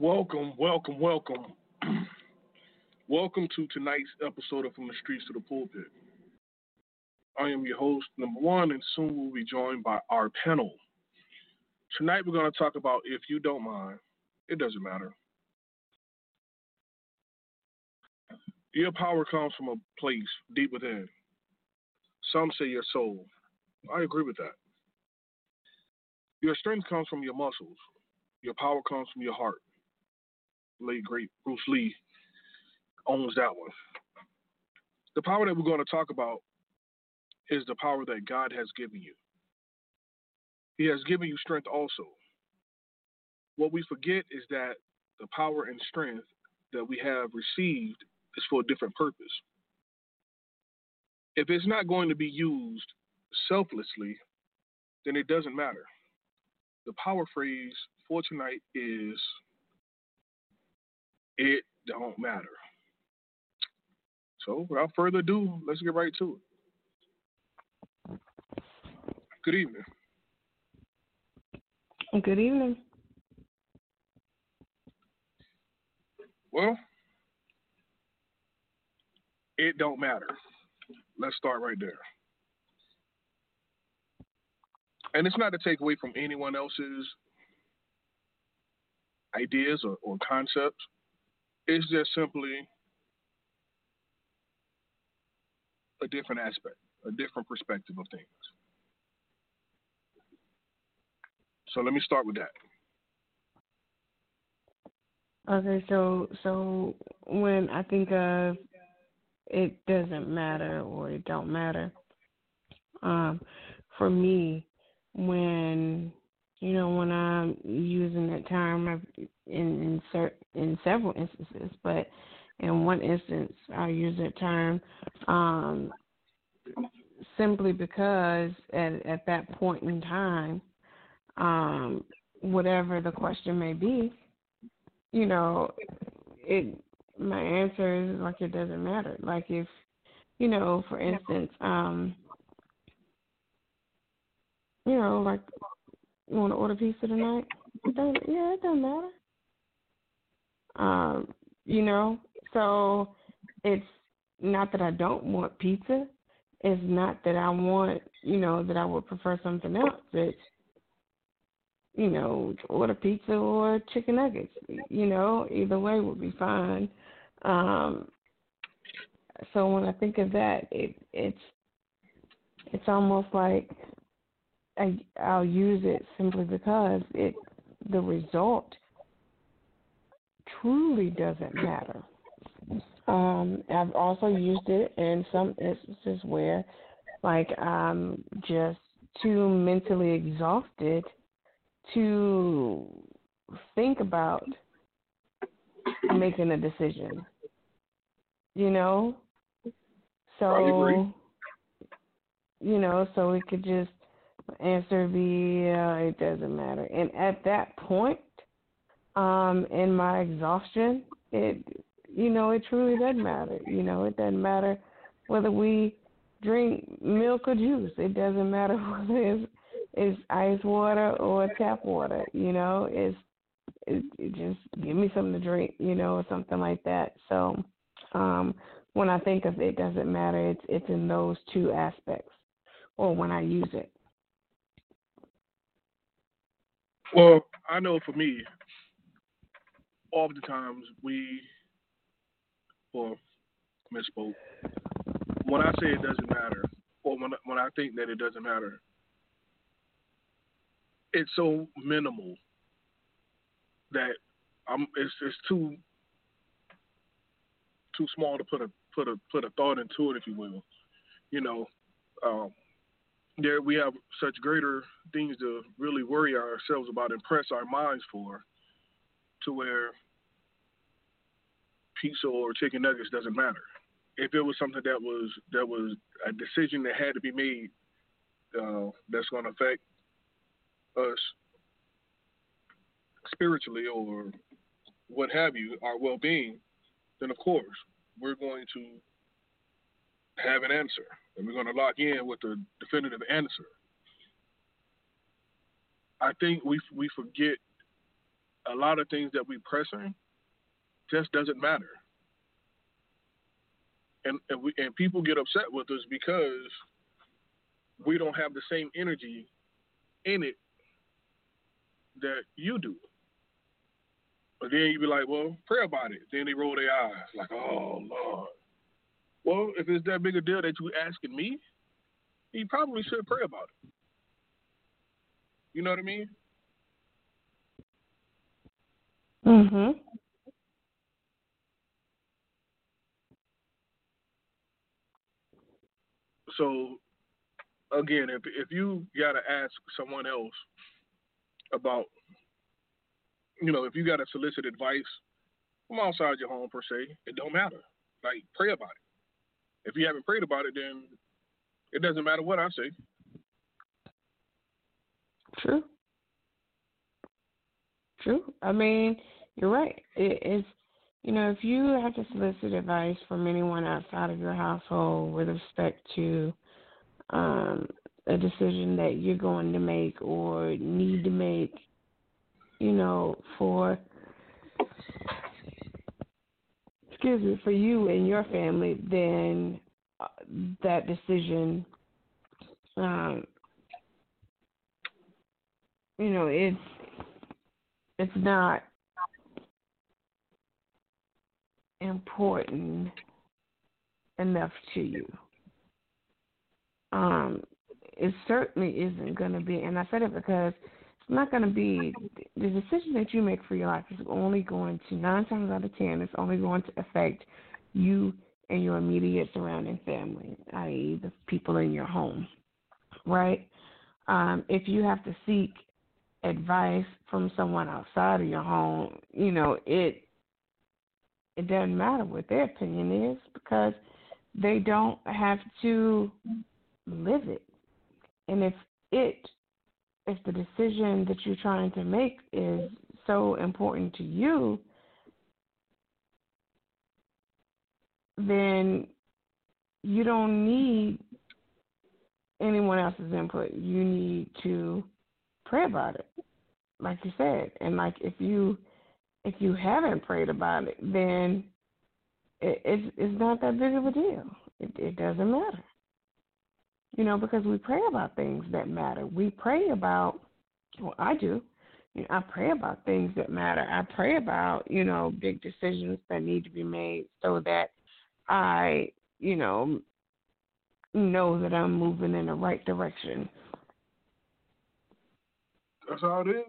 Welcome, welcome, welcome. welcome to tonight's episode of From the Streets to the Pulpit. I am your host, number one, and soon we'll be joined by our panel. Tonight we're going to talk about if you don't mind, it doesn't matter. Your power comes from a place deep within. Some say your soul. I agree with that. Your strength comes from your muscles. Your power comes from your heart late great Bruce Lee owns that one. The power that we're going to talk about is the power that God has given you. He has given you strength also. What we forget is that the power and strength that we have received is for a different purpose. If it's not going to be used selflessly, then it doesn't matter. The power phrase for tonight is it don't matter. So without further ado, let's get right to it. Good evening. Good evening. Well, it don't matter. Let's start right there. And it's not to take away from anyone else's ideas or, or concepts. It's just simply a different aspect, a different perspective of things. So let me start with that. Okay, so so when I think of it doesn't matter or it don't matter, um, for me, when you know when I'm using that term I've in in, cert, in several instances, but in one instance I use that term um, simply because at at that point in time, um, whatever the question may be, you know, it my answer is like it doesn't matter. Like if you know, for instance, um, you know, like you want to order pizza tonight? It doesn't, yeah, it doesn't matter. Um, you know, so it's not that I don't want pizza. It's not that I want, you know, that I would prefer something else. It's you know, order pizza or chicken nuggets. You know, either way would be fine. Um, so when I think of that, it it's it's almost like I I'll use it simply because it the result truly doesn't matter. Um, I've also used it in some instances where, like, I'm just too mentally exhausted to think about making a decision. You know? So you know, so it could just answer be uh, it doesn't matter. And at that point, um, in my exhaustion, it you know, it truly doesn't matter. You know, it doesn't matter whether we drink milk or juice. It doesn't matter whether it's is ice water or tap water. You know, it's it, it just give me something to drink. You know, or something like that. So um, when I think of it, doesn't matter. It's it's in those two aspects, or when I use it. Well, I know for me, oftentimes we, well, misspoke. When I say it doesn't matter, or when when I think that it doesn't matter, it's so minimal that I'm it's it's too too small to put a put a put a thought into it, if you will. You know, um, there we have such greater things to really worry ourselves about, impress our minds for, to where pizza or chicken nuggets doesn't matter. If it was something that was that was a decision that had to be made, uh, that's going to affect us spiritually or what have you, our well being, then of course we're going to have an answer and we're going to lock in with the definitive answer. I think we we forget a lot of things that we pressing just doesn't matter. And and, we, and people get upset with us because we don't have the same energy in it that you do. But then you be like, well, pray about it. Then they roll their eyes, like, oh Lord. Well, if it's that big a deal that you're asking me, you probably should pray about it. You know what I mean? Mhm. So again, if if you gotta ask someone else about, you know, if you got to solicit advice from outside your home per se, it don't matter. Like pray about it. If you haven't prayed about it, then it doesn't matter what I say. True. True. I mean, you're right. It is, you know, if you have to solicit advice from anyone outside of your household with respect to um, a decision that you're going to make or need to make, you know, for excuse me, for you and your family, then uh, that decision, um, you know, it's it's not important enough to you. Um, it certainly isn't going to be, and I said it because not going to be the decision that you make for your life is only going to nine times out of ten, it's only going to affect you and your immediate surrounding family, i.e., the people in your home, right? Um, if you have to seek advice from someone outside of your home, you know, it it doesn't matter what their opinion is because they don't have to live it. And if it if the decision that you're trying to make is so important to you, then you don't need anyone else's input. You need to pray about it, like you said. And like if you if you haven't prayed about it, then it, it's it's not that big of a deal. It, it doesn't matter. You know, because we pray about things that matter. We pray about, well, I do. You know, I pray about things that matter. I pray about, you know, big decisions that need to be made so that I, you know, know that I'm moving in the right direction. That's how it is.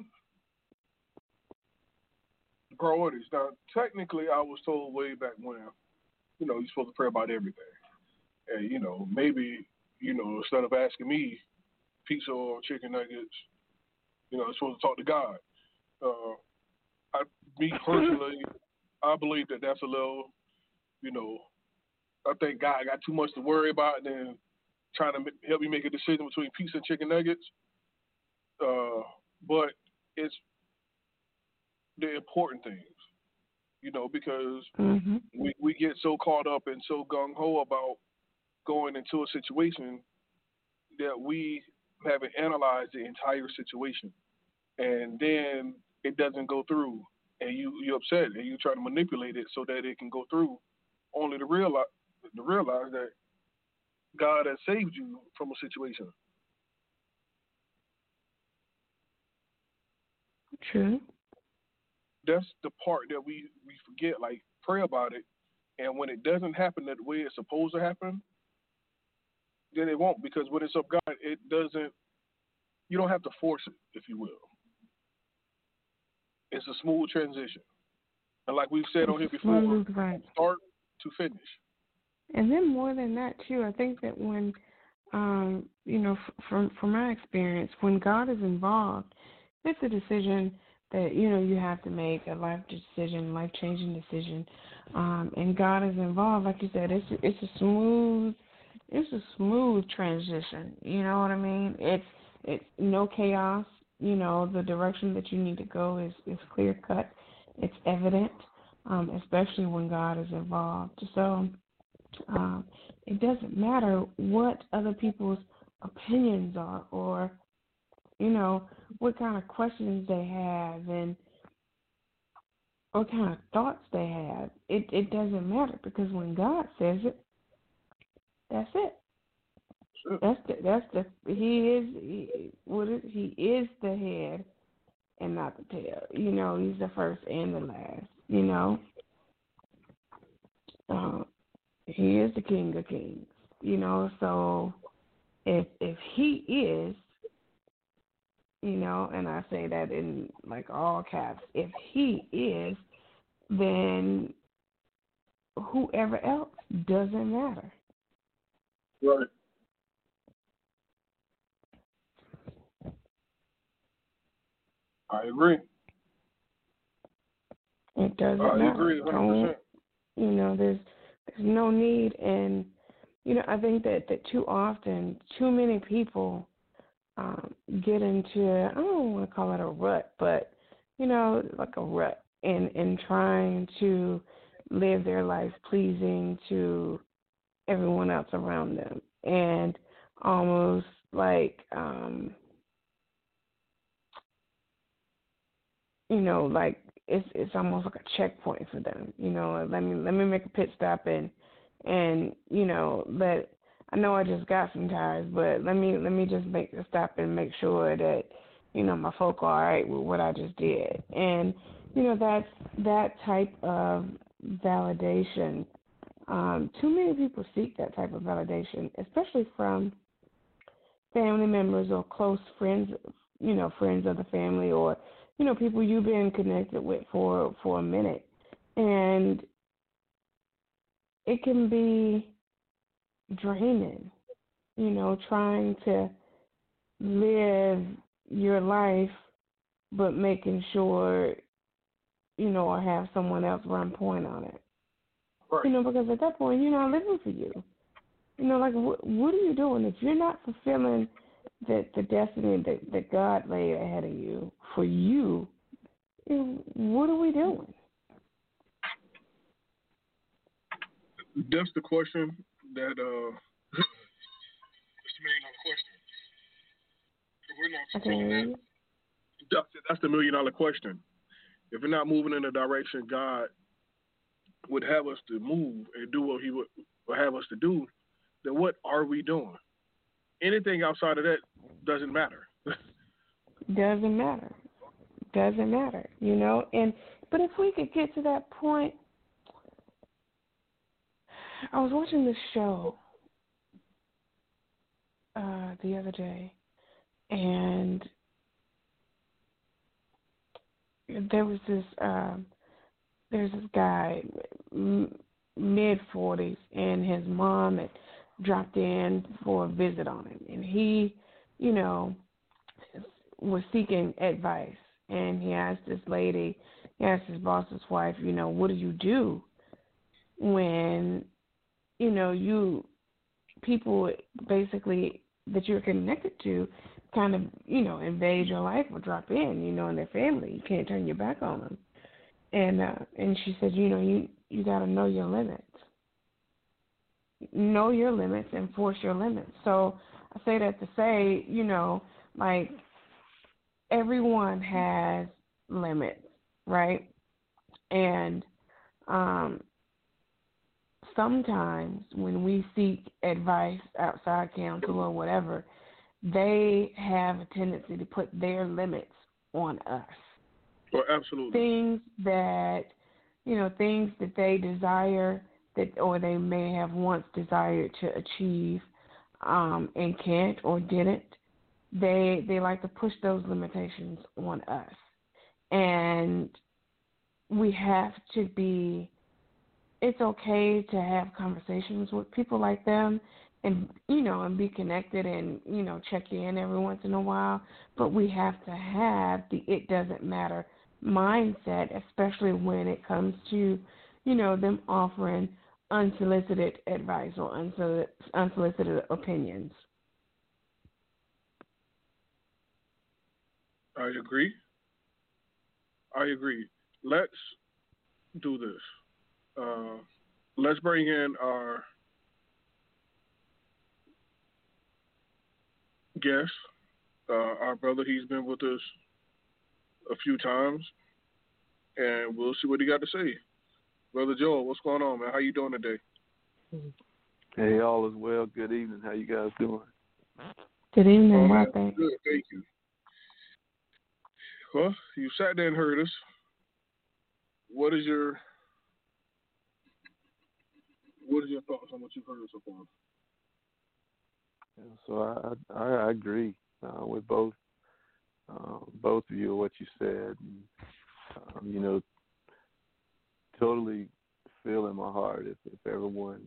Priorities. Now, technically, I was told way back when, you know, you're supposed to pray about everything. And, you know, maybe you know, instead of asking me pizza or chicken nuggets, you know, I'm supposed to talk to God. Uh, I, me personally, I believe that that's a little, you know, I think God got too much to worry about than trying to help me make a decision between pizza and chicken nuggets. Uh, but it's the important things, you know, because mm-hmm. we, we get so caught up and so gung ho about going into a situation that we haven't analyzed the entire situation, and then it doesn't go through, and you you upset and you try to manipulate it so that it can go through, only to realize to realize that God has saved you from a situation. True. That's the part that we we forget. Like pray about it, and when it doesn't happen the way it's supposed to happen, then it won't because when it's of God, it doesn't. You don't have to force it, if you will. It's a smooth transition, and like we've said on here before, right. start to finish. And then more than that too, I think that when, um, you know, from from my experience, when God is involved, it's a decision that you know you have to make a life decision, life changing decision, um, and God is involved. Like you said, it's it's a smooth it's a smooth transition. You know what I mean? It's it's no chaos. You know the direction that you need to go is is clear cut. It's evident, um, especially when God is involved. So um, it doesn't matter what other people's opinions are, or you know what kind of questions they have, and what kind of thoughts they have. It it doesn't matter because when God says it, that's it. Sure. That's the, that's the he is he, what is he is the head and not the tail. You know, he's the first and the last. You know, uh, he is the King of Kings. You know, so if if he is, you know, and I say that in like all caps, if he is, then whoever else doesn't matter. Right. I agree. It doesn't I matter. agree 100%. You know, there's there's no need, and you know, I think that that too often, too many people um, get into I don't want to call it a rut, but you know, like a rut in in trying to live their life pleasing to everyone else around them and almost like um you know, like it's it's almost like a checkpoint for them. You know, let me let me make a pit stop and and you know let I know I just got some tires, but let me let me just make a stop and make sure that you know my folk are all right with what I just did. And you know that's that type of validation. Um, too many people seek that type of validation, especially from family members or close friends, you know, friends of the family or you know people you've been connected with for for a minute, and it can be draining. You know, trying to live your life, but making sure you know, or have someone else run point on it. Right. You know, because at that point, you're not living for you. You know, like what, what are you doing if you're not fulfilling the the destiny that that God laid ahead of you for you? What are we doing? That's the question that uh, it's the million dollar question. If we're not fulfilling that, that's the million dollar question if we're not moving in the direction God would have us to move and do what He would, have us to do, then what are we doing? Anything outside of that doesn't matter. doesn't matter. Doesn't matter, you know. And but if we could get to that point, I was watching this show uh, the other day, and there was this um there's this guy mid 40s and his mom had dropped in for a visit on him and he you know was seeking advice and he asked this lady he asked his boss's wife you know what do you do when you know you people basically that you're connected to kind of, you know, invade your life or drop in, you know, in their family. You can't turn your back on them. And uh and she said, you know, you you got to know your limits. Know your limits, and enforce your limits. So I say that to say, you know, like everyone has limits, right? And um sometimes when we seek advice outside counsel or whatever, they have a tendency to put their limits on us. Well, absolutely. Things that you know, things that they desire that or they may have once desired to achieve um, and can't or didn't. They they like to push those limitations on us. And we have to be it's okay to have conversations with people like them and you know and be connected and you know check in every once in a while but we have to have the it doesn't matter mindset especially when it comes to you know them offering unsolicited advice or unsolicited opinions. I agree. I agree. Let's do this. Uh, let's bring in our guest, uh, our brother. He's been with us a few times, and we'll see what he got to say. Brother Joel, what's going on, man? How you doing today? Hey, all is well. Good evening. How you guys doing? Good evening. Oh, well, thank Good, thank you. Well, you sat there and heard us. What is your what are your thoughts on what you've heard so far? So I I, I agree uh, with both uh, both of you what you said. And, um, you know, totally feel in my heart if if everyone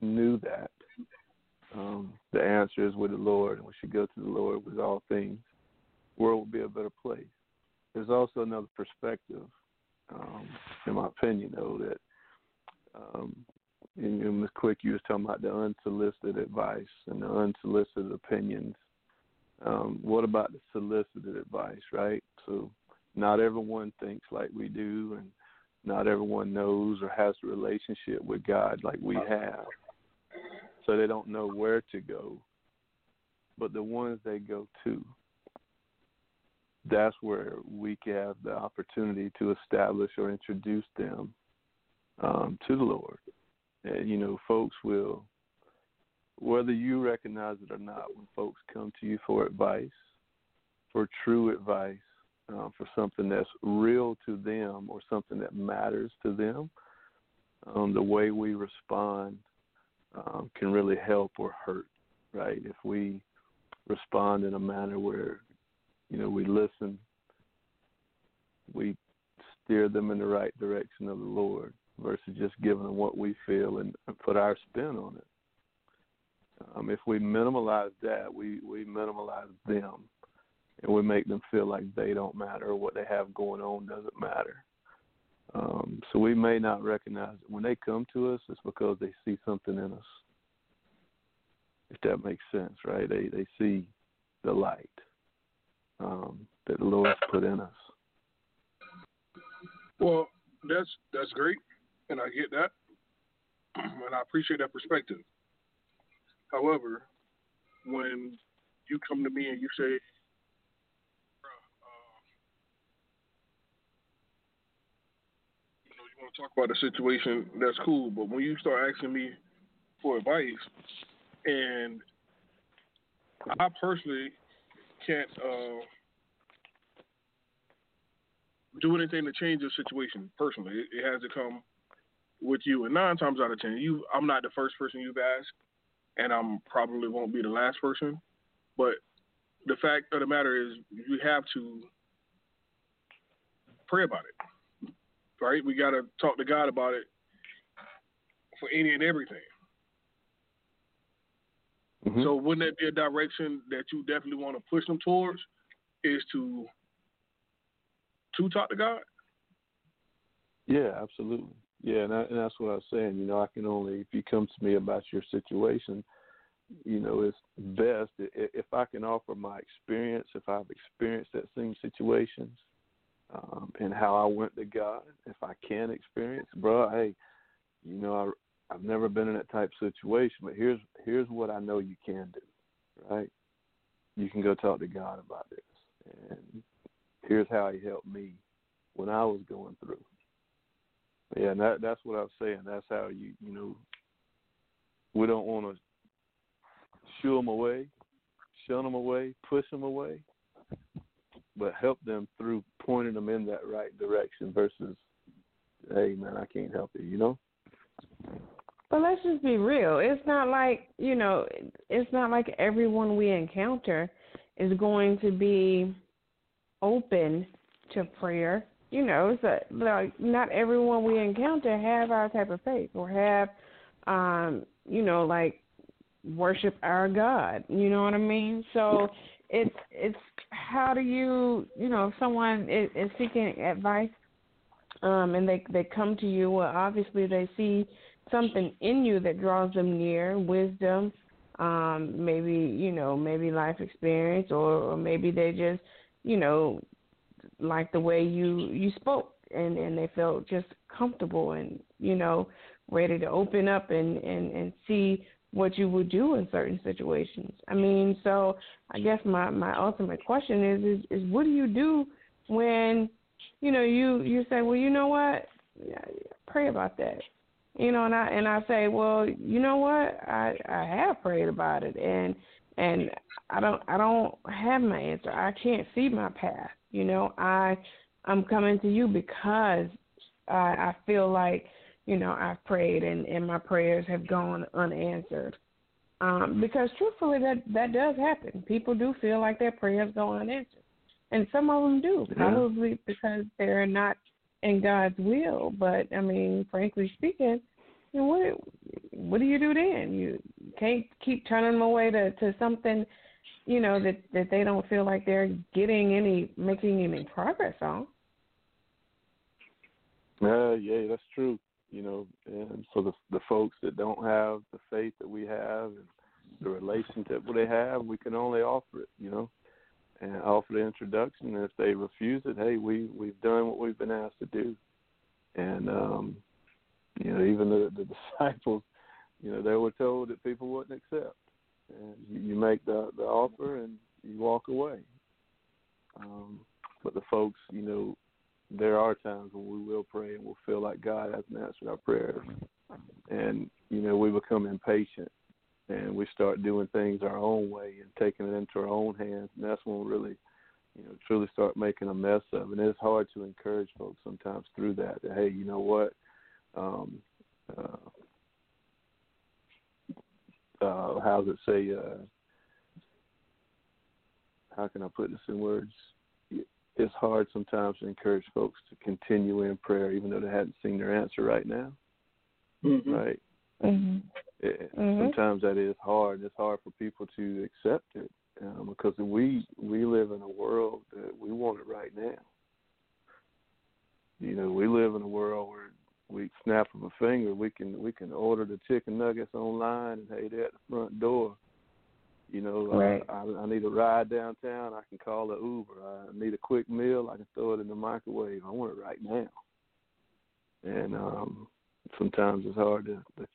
knew that um, the answer is with the Lord, and we should go to the Lord with all things. The world will be a better place. There's also another perspective, um, in my opinion, though, that um, and Ms. Quick, you was talking about the unsolicited advice and the unsolicited opinions. Um, what about the solicited advice, right? So not everyone thinks like we do, and not everyone knows or has a relationship with God like we have. So they don't know where to go but the ones they go to, that's where we have the opportunity to establish or introduce them um, to the Lord. And, you know, folks will, whether you recognize it or not, when folks come to you for advice, for true advice, uh, for something that's real to them or something that matters to them, um, the way we respond um, can really help or hurt, right? If we respond in a manner where, you know, we listen, we steer them in the right direction of the Lord versus just giving them what we feel and, and put our spin on it. Um, if we minimalize that, we, we minimalize them and we make them feel like they don't matter or what they have going on doesn't matter. Um, so we may not recognize it. When they come to us, it's because they see something in us. If that makes sense, right? They they see the light um, that the Lord's put in us. Well, that's that's great, and I get that, and I appreciate that perspective. However, when you come to me and you say, "You want to talk about the situation, that's cool. But when you start asking me for advice, and I personally can't uh, do anything to change the situation personally. It, it, has to come with you. And nine times out of ten, you I'm not the first person you've asked, and I'm probably won't be the last person. But the fact of the matter is, you have to pray about it right? We got to talk to God about it for any and everything. Mm-hmm. So wouldn't that be a direction that you definitely want to push them towards? Is to to talk to God? Yeah, absolutely. Yeah, and, I, and that's what I was saying. You know, I can only if you come to me about your situation, you know, it's best if I can offer my experience, if I've experienced that same situations, um, and how I went to God. If I can experience, bro, hey, you know, I, I've never been in that type of situation, but here's here's what I know you can do, right? You can go talk to God about this, and here's how He helped me when I was going through. Yeah, and that that's what I was saying. That's how you you know we don't want to shoo them away, shun them away, push them away but help them through pointing them in that right direction versus, hey man, I can't help you, you know. But let's just be real. It's not like you know, it's not like everyone we encounter is going to be open to prayer. You know, it's a, like not everyone we encounter have our type of faith or have, um, you know, like worship our God. You know what I mean? So it's it's how do you you know if someone is, is seeking advice um and they they come to you well obviously they see something in you that draws them near wisdom um maybe you know maybe life experience or, or maybe they just you know like the way you you spoke and and they felt just comfortable and you know ready to open up and and and see what you would do in certain situations. I mean, so I guess my my ultimate question is is, is what do you do when you know you you say, well, you know what, pray about that, you know, and I and I say, well, you know what, I I have prayed about it, and and I don't I don't have my answer. I can't see my path. You know, I I'm coming to you because I I feel like you know, I've prayed and, and my prayers have gone unanswered. Um, because truthfully, that that does happen. People do feel like their prayers go unanswered, and some of them do, probably yeah. because they're not in God's will. But I mean, frankly speaking, you know, what what do you do then? You can't keep turning them away to to something, you know, that that they don't feel like they're getting any making any progress on. Uh, yeah, that's true you know, and for the the folks that don't have the faith that we have and the relationship they have, we can only offer it, you know, and offer the introduction. And if they refuse it, hey, we we've done what we've been asked to do, and um, you know, even the, the disciples, you know, they were told that people wouldn't accept, and you, you make the the offer and you walk away. Um, but the folks, you know, there are times when we will pray and we'll feel like God hasn't answered our prayers, and you know we become impatient and we start doing things our own way and taking it into our own hands, and that's when we really, you know, truly start making a mess of. And it's hard to encourage folks sometimes through that. That hey, you know what? Um, uh, uh, how does it say? Uh, how can I put this in words? It's hard sometimes to encourage folks to continue in prayer, even though they hadn't seen their answer right now. Mm-hmm. Right. Mhm. It, Mhm. Sometimes that is hard. It's hard for people to accept it um, because we we live in a world that we want it right now. You know, we live in a world where we snap of a finger, we can we can order the chicken nuggets online, and hey, they're at the front door. You know, Right. uh, I, I need a ride downtown. I can call an Uber. I need a quick meal. I can throw it in the microwave. I want it right now. And um, sometimes it's hard to, to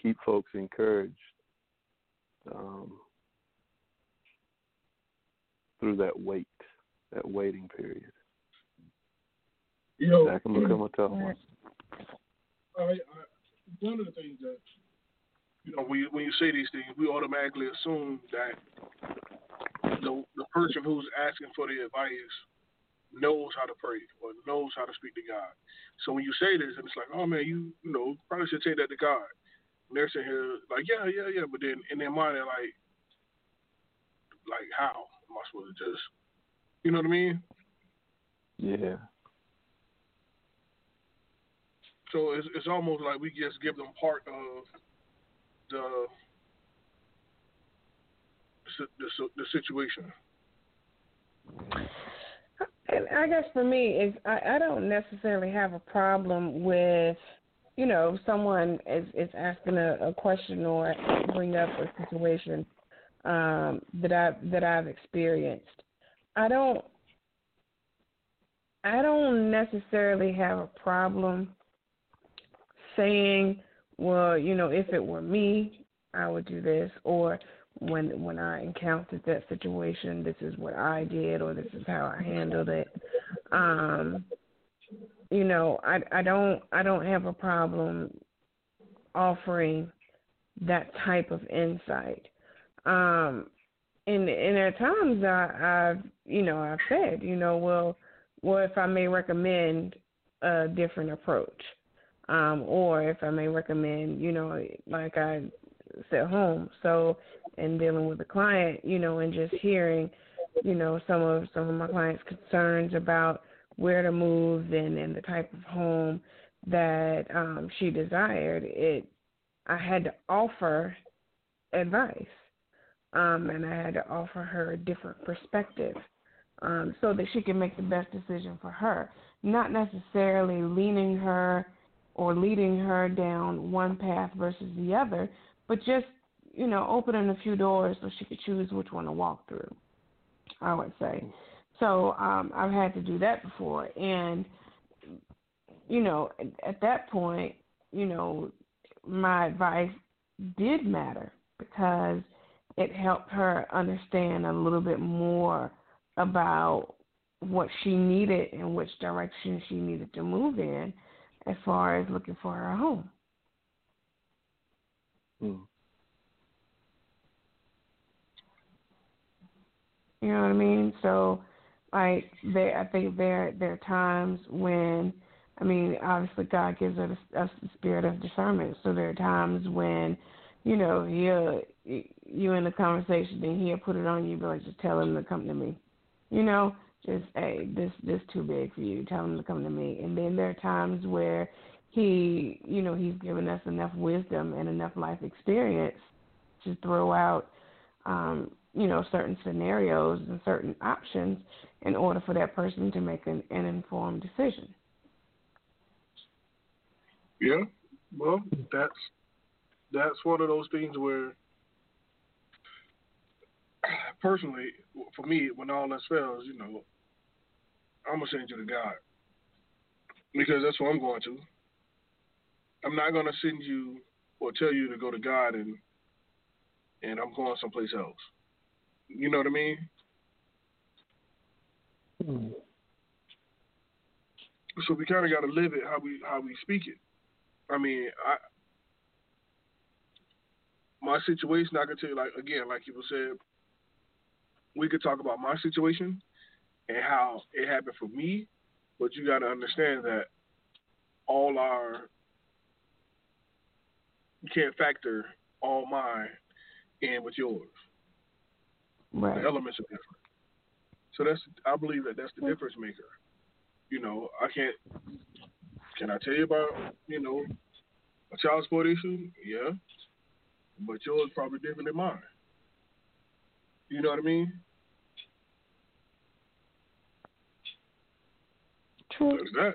keep folks encouraged um, through that wait, that waiting period. You know, That can become a tough one. I, one of the things that you know when you, when you say these things, we automatically assume that the the person who's asking for the advice knows how to pray or knows how to speak to God. So when you say this, and it's like, oh man, you you know probably should take that to God. And they're sitting here like, yeah, yeah, yeah, but then in their mind they're like, like how am I supposed to just, you know what I mean? Yeah. So it's it's almost like we just give them part of the the, the, situation. And I guess for me is I, I don't necessarily have a problem with you know someone is is asking a, a question or bring up a situation um, that I that I've experienced. I don't I don't necessarily have a problem saying, well, you know, if it were me, I would do this, or when when I encountered that situation, this is what I did, or this is how I handled it. Um, you know, I I don't I don't have a problem offering that type of insight. Um, and and are times I, I've you know I've said you know well well if I may recommend a different approach, um, or if I may recommend you know like I said home. So in dealing with a client you know and just hearing you know some of some of my clients concerns about where to move and and the type of home that um she desired it I had to offer advice. Um, and I had to offer her a different perspective um, so that she can make the best decision for her, not necessarily leaning her or leading her down one path versus the other, but just you know opening a few doors so she could choose which one to walk through. I would say. So um, I've had to do that before, and you know at, at that point, you know my advice did matter because it helped her understand a little bit more about what she needed and which direction she needed to move in as far as looking for her home. Mm. You know what I mean? So like there I think there there are times when I mean, obviously God gives us us the spirit of discernment. So there are times when, you know, he'll you in a conversation and he'll put it on you, but like just tell him to come to me. You know, just hey, this this too big for you. Tell him to come to me. And then there are times where he, you know, he's given us enough wisdom and enough life experience to throw out, um, you know, certain scenarios and certain options in order for that person to make an, an informed decision. Yeah, well, that's that's one of those things where, personally, for me, when all else fails, you know, I'm gonna send you to God because that's what I'm going to. I'm not gonna send you or tell you to go to God and and I'm going someplace else. You know what I mean? Mm. So we kind of got to live it how we how we speak it. I mean, I my situation. I can tell you, like again, like you said, we could talk about my situation and how it happened for me, but you got to understand that all our you can't factor all mine in with yours. Right. The elements are different. So that's I believe that that's the difference maker. You know, I can't. Can I tell you about you know a child support issue? Yeah, but yours probably different than mine. You know what I mean? True. There's that.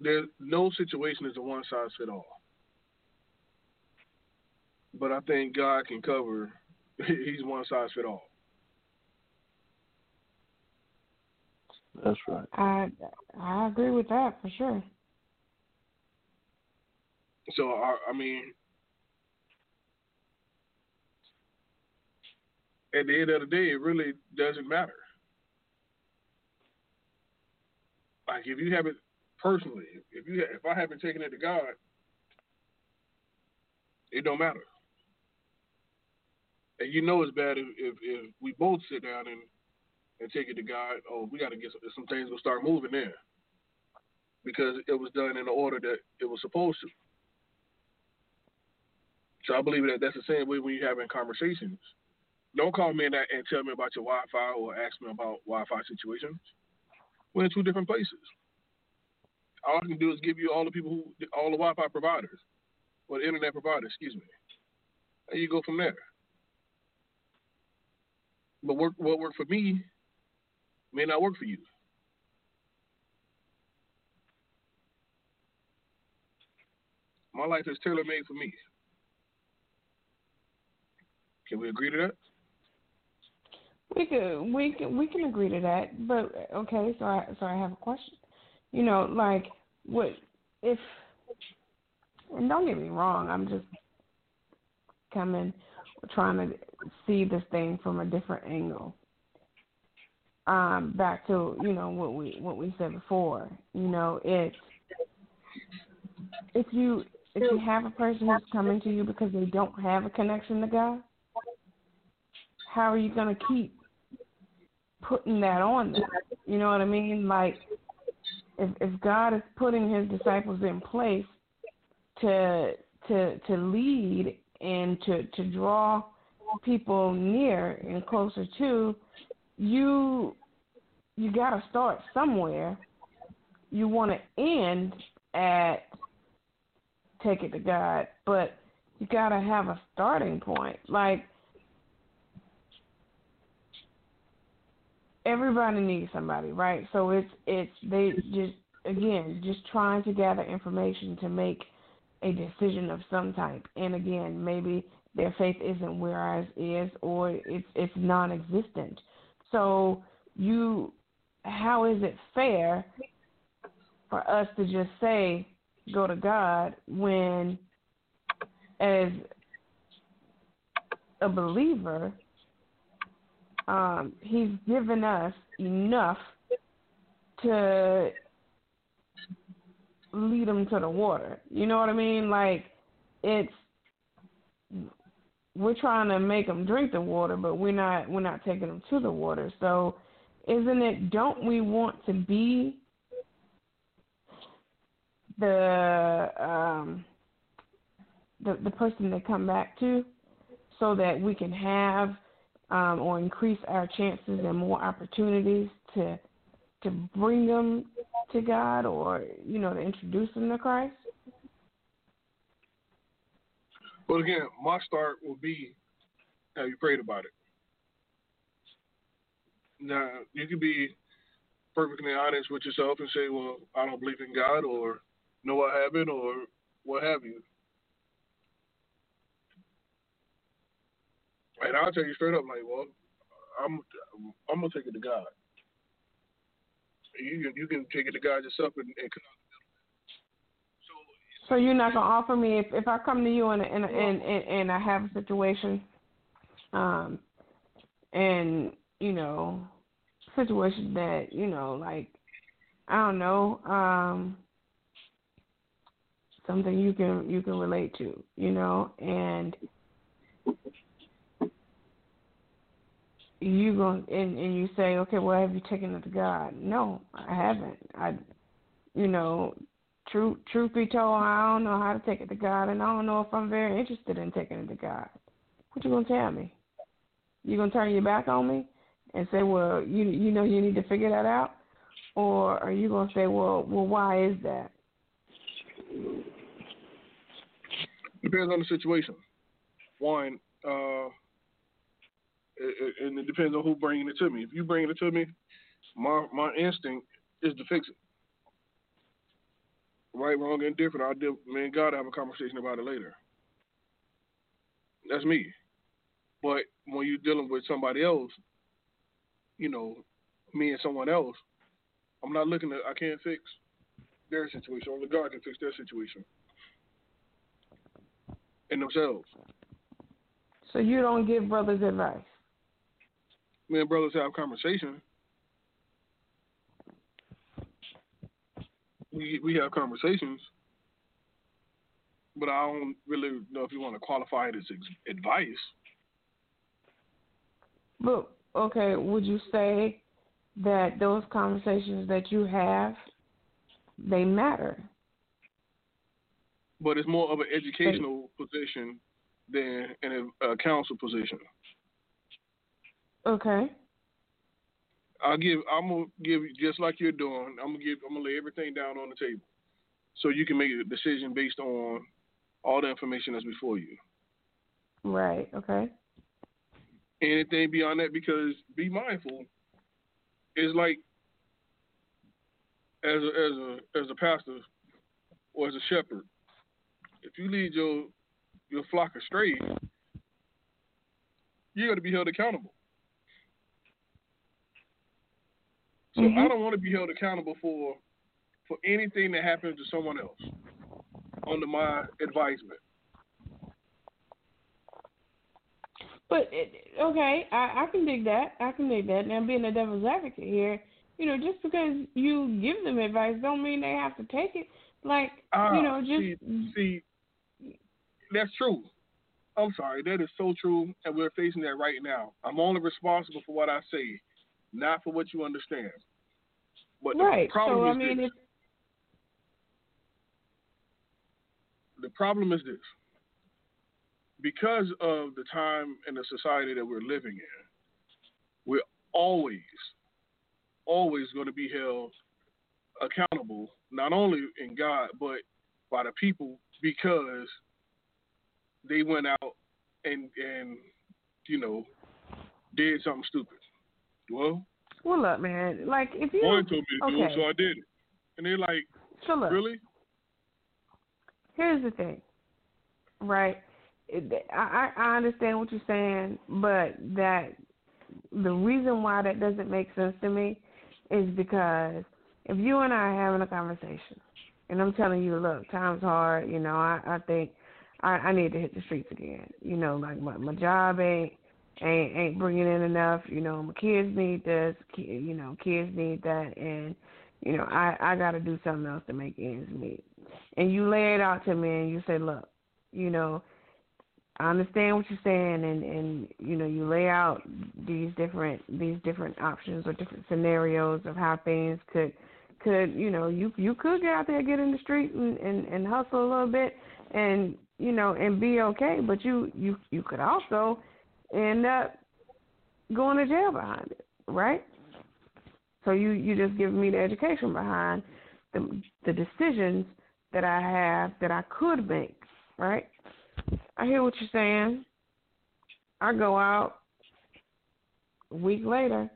There's no situation is a one size fit all. But I think God can cover. He's one size fit all. That's right. I I agree with that for sure. So I, I mean, at the end of the day, it really doesn't matter. Like if you haven't personally, if you if I haven't taken it to God, it don't matter. And you know it's bad if if, if we both sit down and and take it to God. Oh, we got to get some, some things will start moving there because it was done in the order that it was supposed to. So I believe that that's the same way when you're having conversations. Don't call me and, and tell me about your Wi-Fi or ask me about Wi-Fi situations. We're in two different places. All I can do is give you all the people who, all the Wi-Fi providers, or the internet providers, excuse me. And you go from there. But work, what worked for me may not work for you. My life is tailor made for me. Can we agree to that? We could we can we can agree to that, but okay. So I so I have a question. You know, like what if? And don't get me wrong. I'm just coming, trying to see this thing from a different angle. Um, back to you know what we what we said before. You know, it's if you if you have a person who's coming to you because they don't have a connection to God, how are you going to keep putting that on them? You know what I mean? Like, if if God is putting His disciples in place to to to lead and to to draw people near and closer to you, you got to start somewhere. You want to end at take it to God, but you got to have a starting point. Like everybody needs somebody, right? So it's it's they just again just trying to gather information to make a decision of some type. And again, maybe their faith isn't where ours is, or it's it's non-existent. So you, how is it fair for us to just say go to God when, as a believer, um, he's given us enough to lead them to the water. You know what I mean? Like it's we're trying to make them drink the water, but we're not we're not taking them to the water. So isn't it? Don't we want to be the um, the the person they come back to, so that we can have um, or increase our chances and more opportunities to to bring them to God or you know to introduce them to Christ? Well, again, my start will be have you prayed about it? Now, you can be perfectly honest with yourself and say, well, I don't believe in God or no, I haven't or what have you. And I'll tell you straight up, like, well, I'm I'm gonna take it to God. You can you can take it to God yourself and, and cut out the middleman. So So you're not gonna offer me if if I come to you and and and and, and I have a situation, um, and you know, situation that you know, like I don't know, um, something you can you can relate to, you know, and you go and and you say, okay, well, have you taken it to God? No, I haven't. I, you know, truth truth be told, I don't know how to take it to God, and I don't know if I'm very interested in taking it to God. What you gonna tell me? You gonna turn your back on me and say, well, you you know you need to figure that out, or are you gonna say, well, well, why is that? Depends on the situation. One, uh, it, and it depends on who bringing it to me. If you bringing it to me, my my instinct is to fix it. Right, wrong, and different. I'll deal, me and God have a conversation about it later. That's me. But when you're dealing with somebody else, you know, me and someone else, I'm not looking at. I can't fix their situation. Only God can fix their situation and themselves. So you don't give brothers advice. Me and brothers have conversation. We we have conversations, but I don't really know if you want to qualify it as advice. But okay, would you say that those conversations that you have they matter? But it's more of an educational position than a, a counsel position. Okay. I'll give. I'm gonna give just like you're doing. I'm gonna give. I'm gonna lay everything down on the table, so you can make a decision based on all the information that's before you. Right. Okay. Anything beyond that, because be mindful. It's like as a as a as a pastor or as a shepherd, if you lead your your flock astray, you're going to be held accountable. So mm-hmm. I don't want to be held accountable for for anything that happens to someone else under my advisement. But okay, I, I can dig that. I can dig that. Now, being a devil's advocate here, you know, just because you give them advice, don't mean they have to take it. Like, uh, you know, just see, see, that's true. I'm sorry, that is so true, and we're facing that right now. I'm only responsible for what I say, not for what you understand. But right. the problem so, is I mean, this. The problem is this. Because of the time and the society that we're living in, we're always, always going to be held accountable, not only in God, but by the people because they went out and and you know did something stupid. Well, well, look, man. Like if you one told me to okay. do it, so I did it, and they're like, so look, really? Here's the thing, right? I I understand what you're saying, but that the reason why that doesn't make sense to me is because if you and I are having a conversation, and I'm telling you, look, time's hard. You know, I I think I, I need to hit the streets again. You know, like my my job ain't ain't ain't bringing in enough. You know, my kids need this. You know, kids need that, and you know, I I got to do something else to make ends meet. And you lay it out to me, and you say, look, you know, I understand what you're saying, and and you know, you lay out these different these different options or different scenarios of how things could could you know you you could get out there get in the street and and, and hustle a little bit and you know, and be okay. But you you you could also end up going to jail behind it, right? So you you just give me the education behind the the decisions that I have that I could make, right? I hear what you're saying. I go out a week later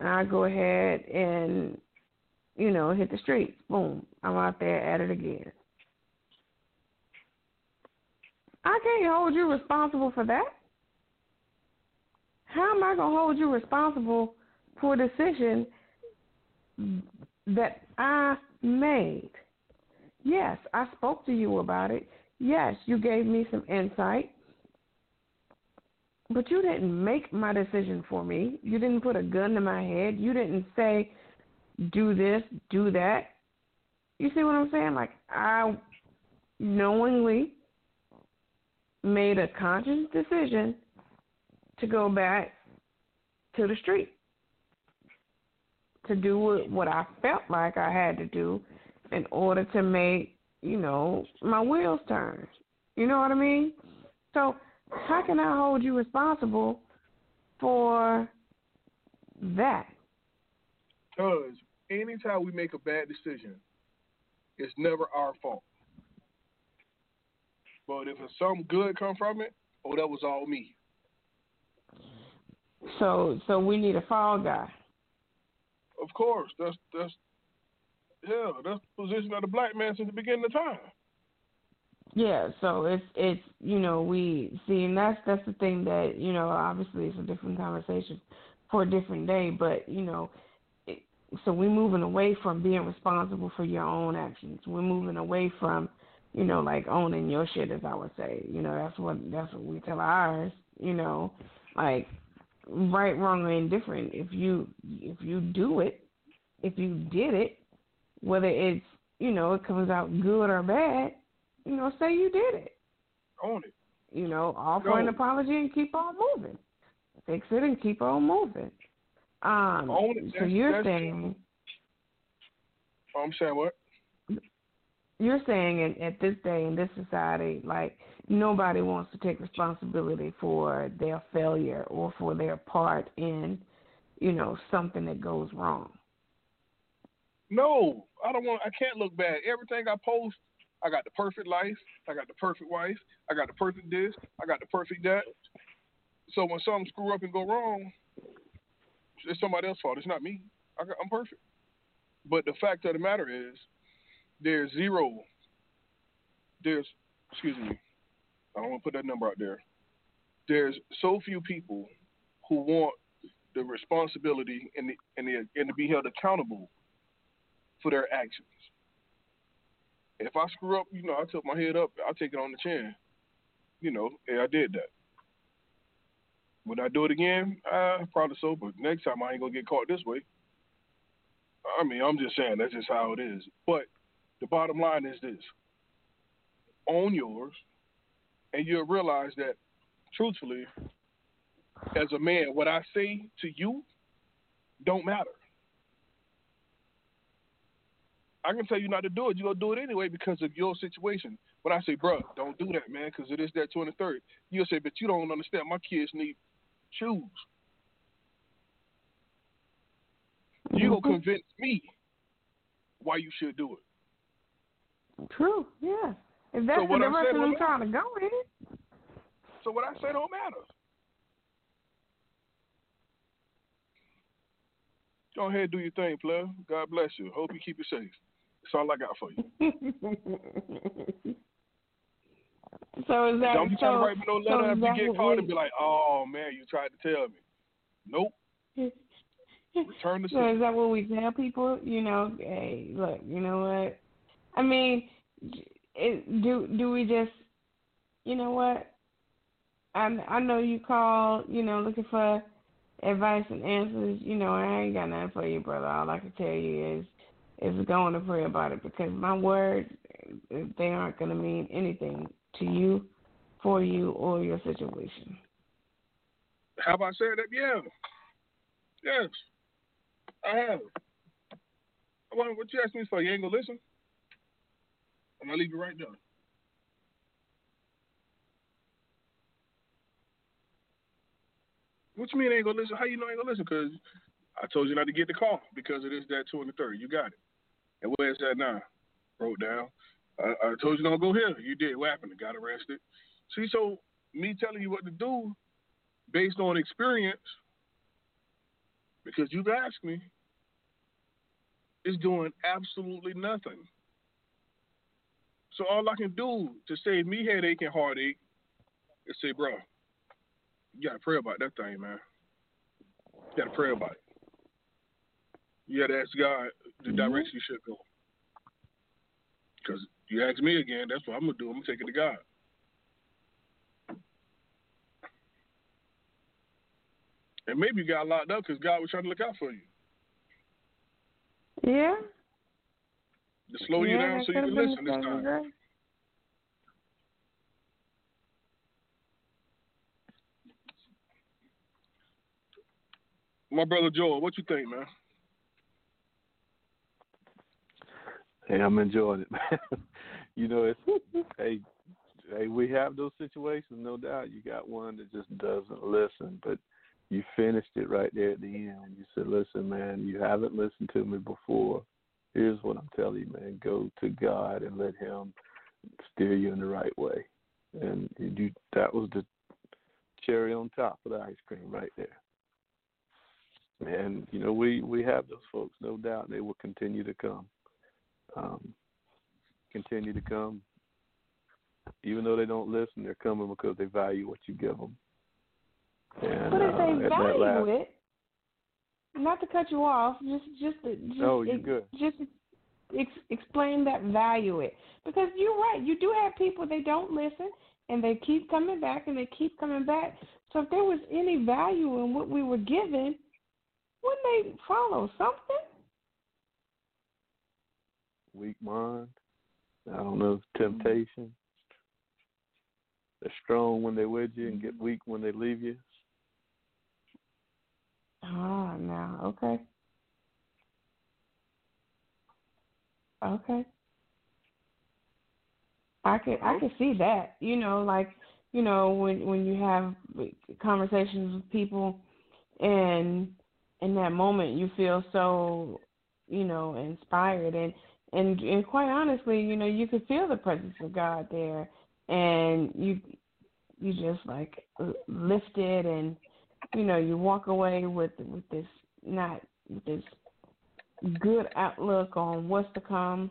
and I go ahead and you know hit the streets. Boom, I'm out there at it again. I can't hold you responsible for that. How am I going to hold you responsible for a decision that I made? Yes, I spoke to you about it. Yes, you gave me some insight. But you didn't make my decision for me. You didn't put a gun to my head. You didn't say, do this, do that. You see what I'm saying? Like, I knowingly made a conscious decision to go back to the street to do what I felt like I had to do in order to make, you know, my wheels turn. You know what I mean? So how can I hold you responsible for that? Because anytime we make a bad decision, it's never our fault. But if some good come from it, oh, that was all me. So, so we need a fall guy. Of course, that's that's yeah, that's the position of the black man since the beginning of time. Yeah, so it's it's you know we see, and that's that's the thing that you know obviously it's a different conversation for a different day, but you know, it, so we're moving away from being responsible for your own actions. We're moving away from you know like owning your shit, as I would say. You know that's what that's what we tell ours. You know, like right, wrong, or indifferent. If you if you do it, if you did it, whether it's you know it comes out good or bad, you know, say you did it. Own it. You know, offer no. an apology and keep on moving. Fix it and keep on moving. Um, Own it. So you're saying. I'm saying what? You're saying in, at this day in this society, like nobody wants to take responsibility for their failure or for their part in, you know, something that goes wrong. No, I don't want. I can't look bad. Everything I post, I got the perfect life. I got the perfect wife. I got the perfect this. I got the perfect that. So when something screw up and go wrong, it's somebody else's fault. It's not me. I am perfect. But the fact of the matter is, there's zero. There's, excuse me, I don't want to put that number out there. There's so few people who want the responsibility and the, and the, and to be held accountable for their actions. If I screw up, you know, I tilt my head up, I take it on the chin. You know, hey, I did that. Would I do it again? Uh, probably so, but next time I ain't gonna get caught this way. I mean, I'm just saying that's just how it is. But the bottom line is this: own yours, and you'll realize that, truthfully, as a man, what I say to you don't matter. I can tell you not to do it. You're to do it anyway because of your situation. When I say, bro, don't do that, man, because it is that 23rd, you'll say, but you don't understand. My kids need shoes. You're going to mm-hmm. convince me why you should do it. True, yeah. If that's so the direction I'm trying to go in. So what I say don't matter. Go ahead, do your thing, player. God bless you. Hope you keep it safe. That's all I got for you. so is that don't be so, trying to write me no letter so after you get caught and be like, "Oh man, you tried to tell me." Nope. Return the. So is that what we tell people? You know, hey, look, you know what? I mean, it, do do we just, you know what? I I know you call, you know, looking for advice and answers. You know, I ain't got nothing for you, brother. All I can tell you is is going to pray about it because my words they aren't going to mean anything to you, for you, or your situation. How about saying that? Yeah. Yes. I have. What, what you asked me for? You ain't gonna listen? I'm gonna leave you right there. What you mean ain't gonna listen? How you know I ain't gonna listen? Because I told you not to get the call because it is that two and the third. You got it. And where's that now? Wrote down. I, I told you don't go here. You did. What happened? Got arrested. See, so me telling you what to do based on experience, because you've asked me, is doing absolutely nothing. So all I can do to save me headache and heartache is say, bro, you gotta pray about that thing, man. You gotta pray about it. You gotta ask God the mm-hmm. direction you should go. Because You ask me again, that's what I'm gonna do. I'm gonna take it to God. And maybe you got locked up because God was trying to look out for you. Yeah. To slow yeah, you down so you can listen this time. Right. My brother Joel, what you think, man? Hey, I'm enjoying it, man. you know, it's hey, hey, we have those situations, no doubt. You got one that just doesn't listen, but you finished it right there at the end. You said, "Listen, man, you haven't listened to me before. Here's what I'm telling you, man. Go to God and let Him steer you in the right way." And you, that was the cherry on top of the ice cream right there. And you know, we we have those folks, no doubt. They will continue to come, um, continue to come. Even though they don't listen, they're coming because they value what you give them. And, but if they uh, value last, it, not to cut you off, just just just oh, you're good. Just ex- explain that value it because you're right. You do have people they don't listen and they keep coming back and they keep coming back. So if there was any value in what we were given, wouldn't they follow something? Weak mind. I don't know. Temptation. They're strong when they're with you and get mm-hmm. weak when they leave you. Ah, now okay, okay. I can I can see that. You know, like you know when when you have conversations with people, and in that moment you feel so you know inspired and and and quite honestly, you know you could feel the presence of God there, and you you just like lifted and you know you walk away with with this not with this good outlook on what's to come.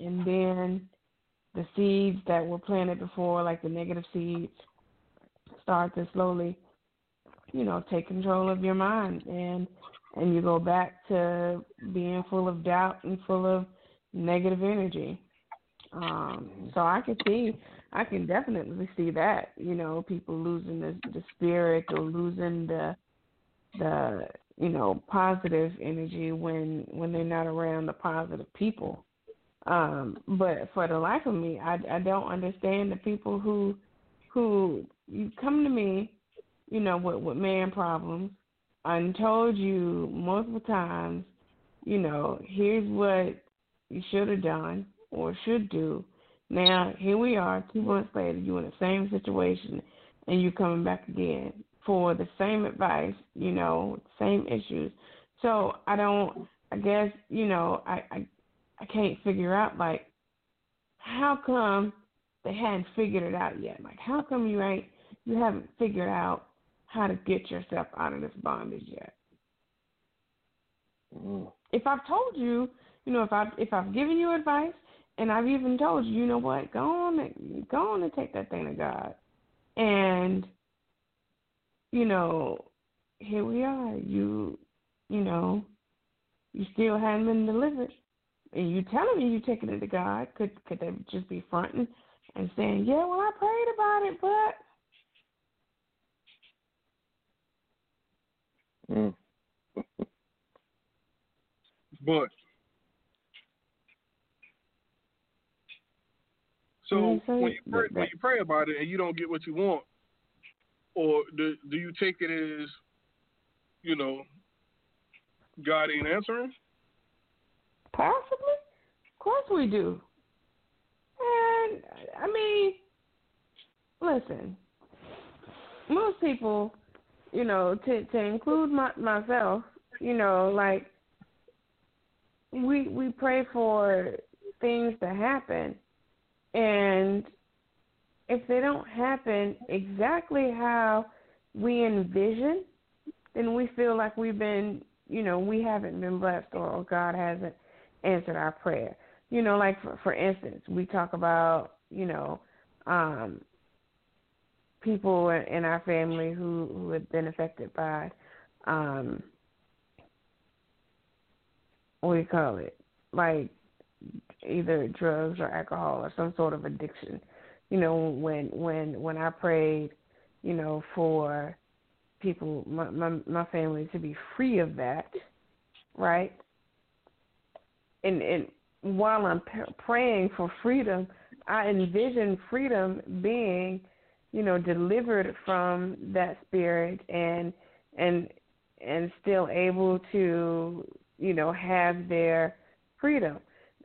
And then the seeds that were planted before like the negative seeds start to slowly you know take control of your mind. And and you go back to being full of doubt and full of negative energy. Um so i can see I can definitely see that. You know, people losing the the spirit or losing the the you know positive energy when when they're not around the positive people. Um, but for the life of me, I I don't understand the people who who you come to me, you know, with with man problems. I told you multiple times, you know, here's what you should have done or should do now here we are, two months later, you in the same situation, and you coming back again for the same advice, you know, same issues. So I don't. I guess you know, I I, I can't figure out like how come they hadn't figured it out yet. Like how come you ain't you haven't figured out how to get yourself out of this bondage yet? Mm. If I've told you, you know, if I if I've given you advice and I've even told you, you know what? Go on, and, go on and take that thing to God. And you know, here we are. You, you know, you still haven't been delivered, and you telling me you taking it to God. Could could they just be fronting and saying, yeah, well, I prayed about it, but. Mm. but So when you pray, when you pray about it and you don't get what you want, or do do you take it as, you know, God ain't answering? Possibly, of course we do. And I mean, listen, most people, you know, to to include my, myself, you know, like we we pray for things to happen and if they don't happen exactly how we envision, then we feel like we've been, you know, we haven't been blessed or God hasn't answered our prayer. You know, like for for instance, we talk about, you know, um people in our family who who have been affected by um what do you call it? Like either drugs or alcohol or some sort of addiction. You know, when when when I prayed, you know, for people, my my, my family to be free of that, right? And and while I'm p- praying for freedom, I envision freedom being, you know, delivered from that spirit and and and still able to, you know, have their freedom.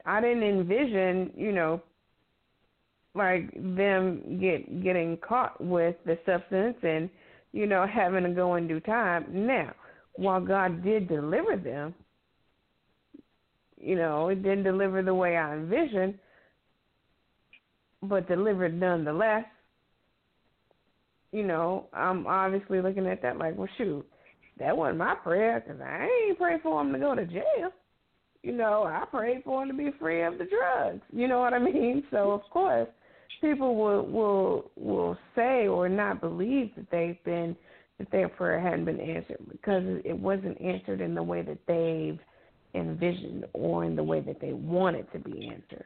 I didn't envision, you know, like them get getting caught with the substance and, you know, having to go in due time. Now, while God did deliver them, you know, it didn't deliver the way I envisioned, but delivered nonetheless. You know, I'm obviously looking at that like, well, shoot, that wasn't my prayer because I ain't pray for him to go to jail. You know, I prayed for him to be free of the drugs. You know what I mean? So of course, people will will will say or not believe that they've been that their prayer hadn't been answered because it wasn't answered in the way that they've envisioned or in the way that they want it to be answered.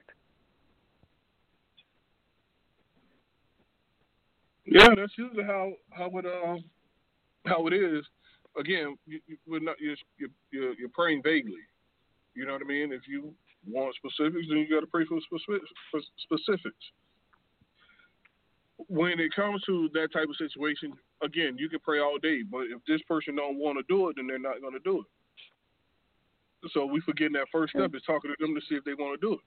Yeah, that's usually how how it um how it is. Again, you, we're not you're, you're you're praying vaguely. You know what I mean? If you want specifics, then you got to pray for specifics. For specifics. When it comes to that type of situation, again, you can pray all day, but if this person don't want to do it, then they're not going to do it. So we forgetting that first step is talking to them to see if they want to do it.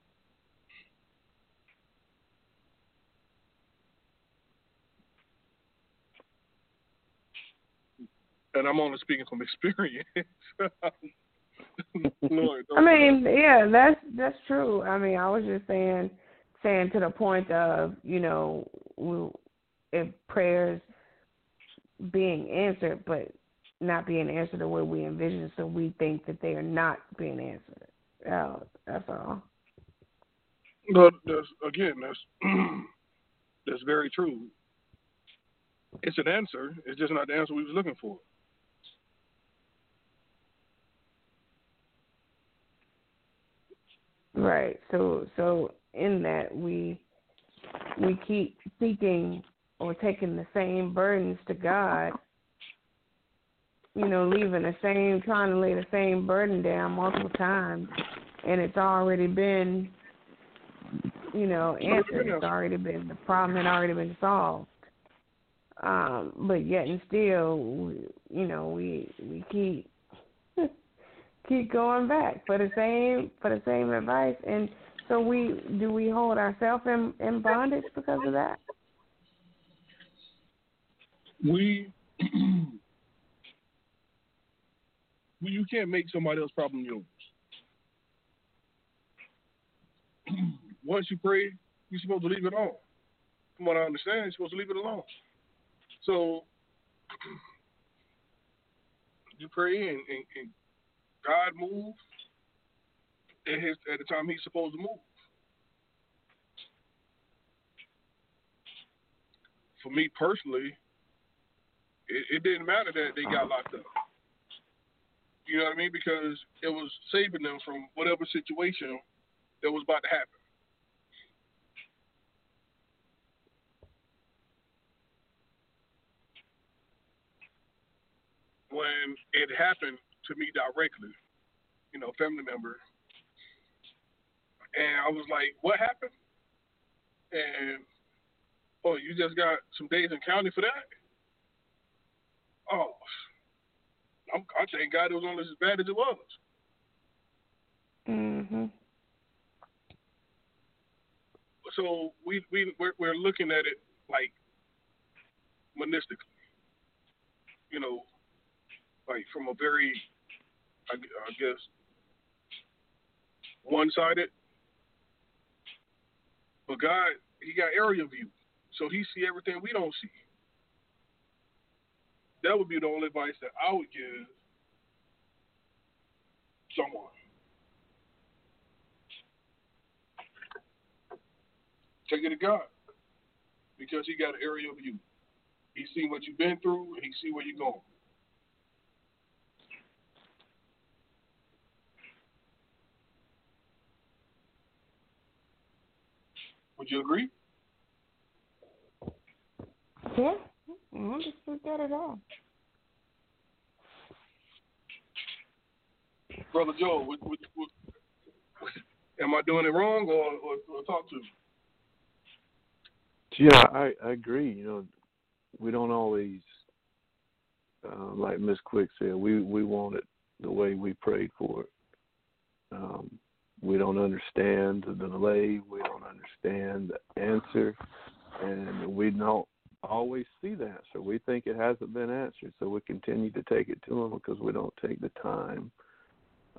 And I'm only speaking from experience. I mean, yeah, that's that's true. I mean, I was just saying, saying to the point of, you know, if prayers being answered, but not being answered the way we envision, so we think that they are not being answered. Yeah, that's all. But that's again, that's that's very true. It's an answer. It's just not the answer we was looking for. Right. So so in that we we keep seeking or taking the same burdens to God you know, leaving the same, trying to lay the same burden down multiple times, and it's already been, you know, answered. It's already been the problem had already been solved. Um, but yet and still, you know, we we keep keep going back for the same for the same advice, and so we do we hold ourselves in in bondage because of that? We you can't make somebody else's problem yours. Once you pray, you're supposed to leave it alone. From what I understand, you're supposed to leave it alone. So you pray and, and, and God moves at his at the time he's supposed to move. For me personally, it, it didn't matter that they got locked up. You know what I mean? Because it was saving them from whatever situation that was about to happen. When it happened to me directly, you know, family member, and I was like, "What happened?" And oh, you just got some days in county for that? Oh, I'm, I thank God it was only as bad as it was. Mhm. So we we we're, we're looking at it like monistically, you know, like from a very, I, I guess, one-sided. But God, He got area view, so He see everything we don't see that would be the only advice that I would give someone. Take it to God. Because he got area of you. He see what you've been through and he see where you're going. Would you agree? Yeah, I don't dispute that at all. Brother Joe, what, what, what, am I doing it wrong or, or, or talk to me? Yeah, I, I agree. You know, we don't always, uh, like Miss Quick said, we we want it the way we prayed for it. Um, we don't understand the delay. We don't understand the answer, and we don't always see the answer. We think it hasn't been answered, so we continue to take it to them because we don't take the time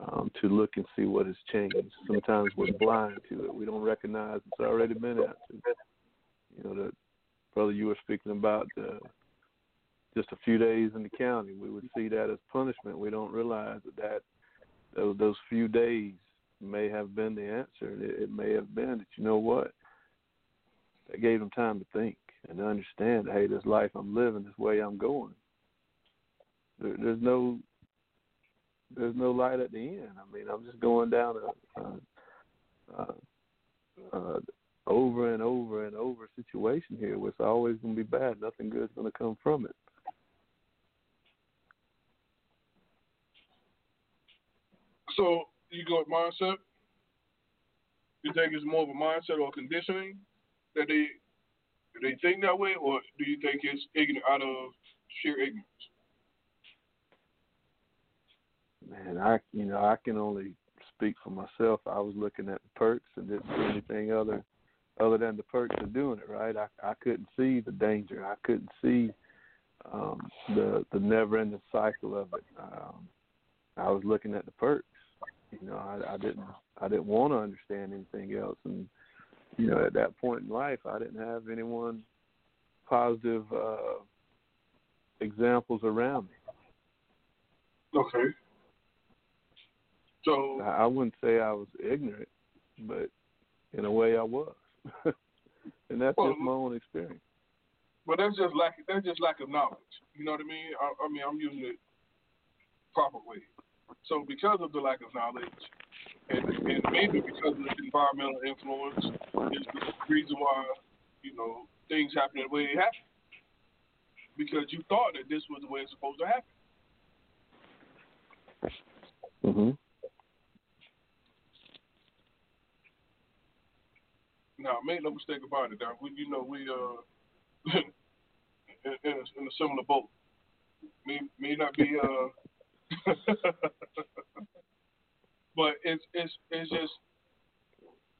um, to look and see what has changed. Sometimes we're blind to it. We don't recognize it's already been answered. You know, the brother you were speaking about uh, just a few days in the county, we would see that as punishment. We don't realize that, that those, those few days may have been the answer. It, it may have been that you know what, that gave them time to think and to understand. Hey, this life I'm living, this way I'm going. There, there's no there's no light at the end. I mean, I'm just going down a, a, a, a over and over and over situation here where it's always going to be bad. Nothing good's going to come from it. So you go with mindset. You think it's more of a mindset or conditioning that they they think that way, or do you think it's ignorant out of sheer ignorance? Man, I you know I can only speak for myself. I was looking at the perks and didn't see anything other other than the perks of doing it. Right, I I couldn't see the danger. I couldn't see um, the the never ending cycle of it. Um, I was looking at the perks. You know, I, I didn't I didn't want to understand anything else, and you know, at that point in life, I didn't have anyone positive uh, examples around me. Okay. So I wouldn't say I was ignorant, but in a way I was, and that's well, just my own experience. But that's just lack. That's just lack of knowledge. You know what I mean? I, I mean, I'm using it proper way. So because of the lack of knowledge, and, and maybe because of the environmental influence, is the reason why you know things happen the way they happen. Because you thought that this was the way it's supposed to happen. Mhm. Now, make no mistake about it. Now, we, you know, we uh in, in, a, in a similar boat. May may not be uh, but it's it's it's just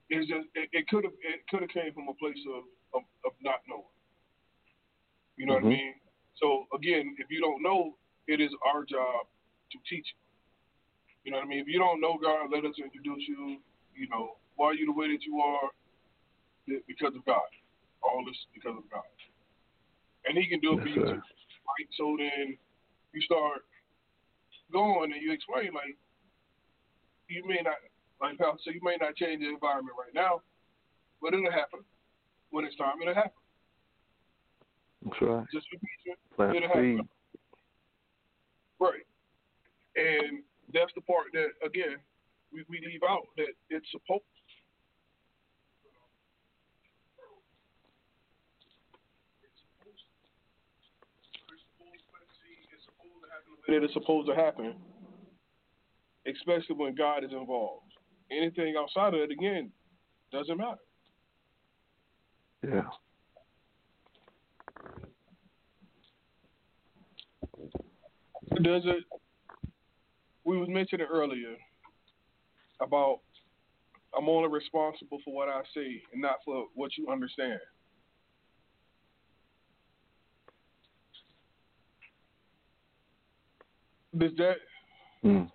it's just it, could have it could have came from a place of, of of not knowing. You know Mhm. what I mean? So again, if you don't know, it is our job to teach you. You know what I mean? If you don't know God, let us introduce you. You know, why are you the way that you are? Because of God. All this because of God. And He can do it for you too. Right? So then you start going and you explain like you may not like how so you may not change the environment right now, but it'll happen. When it's time, it'll happen. That's right. Just patient. Plant It'll happen. seed. Right. And that's the part that again we, we leave out that it's supposed that it's supposed to happen, especially when God is involved. Anything outside of it, again, doesn't matter. Yeah. Does it? We was mentioning earlier about I'm only responsible for what I say and not for what you understand. Does that Mm.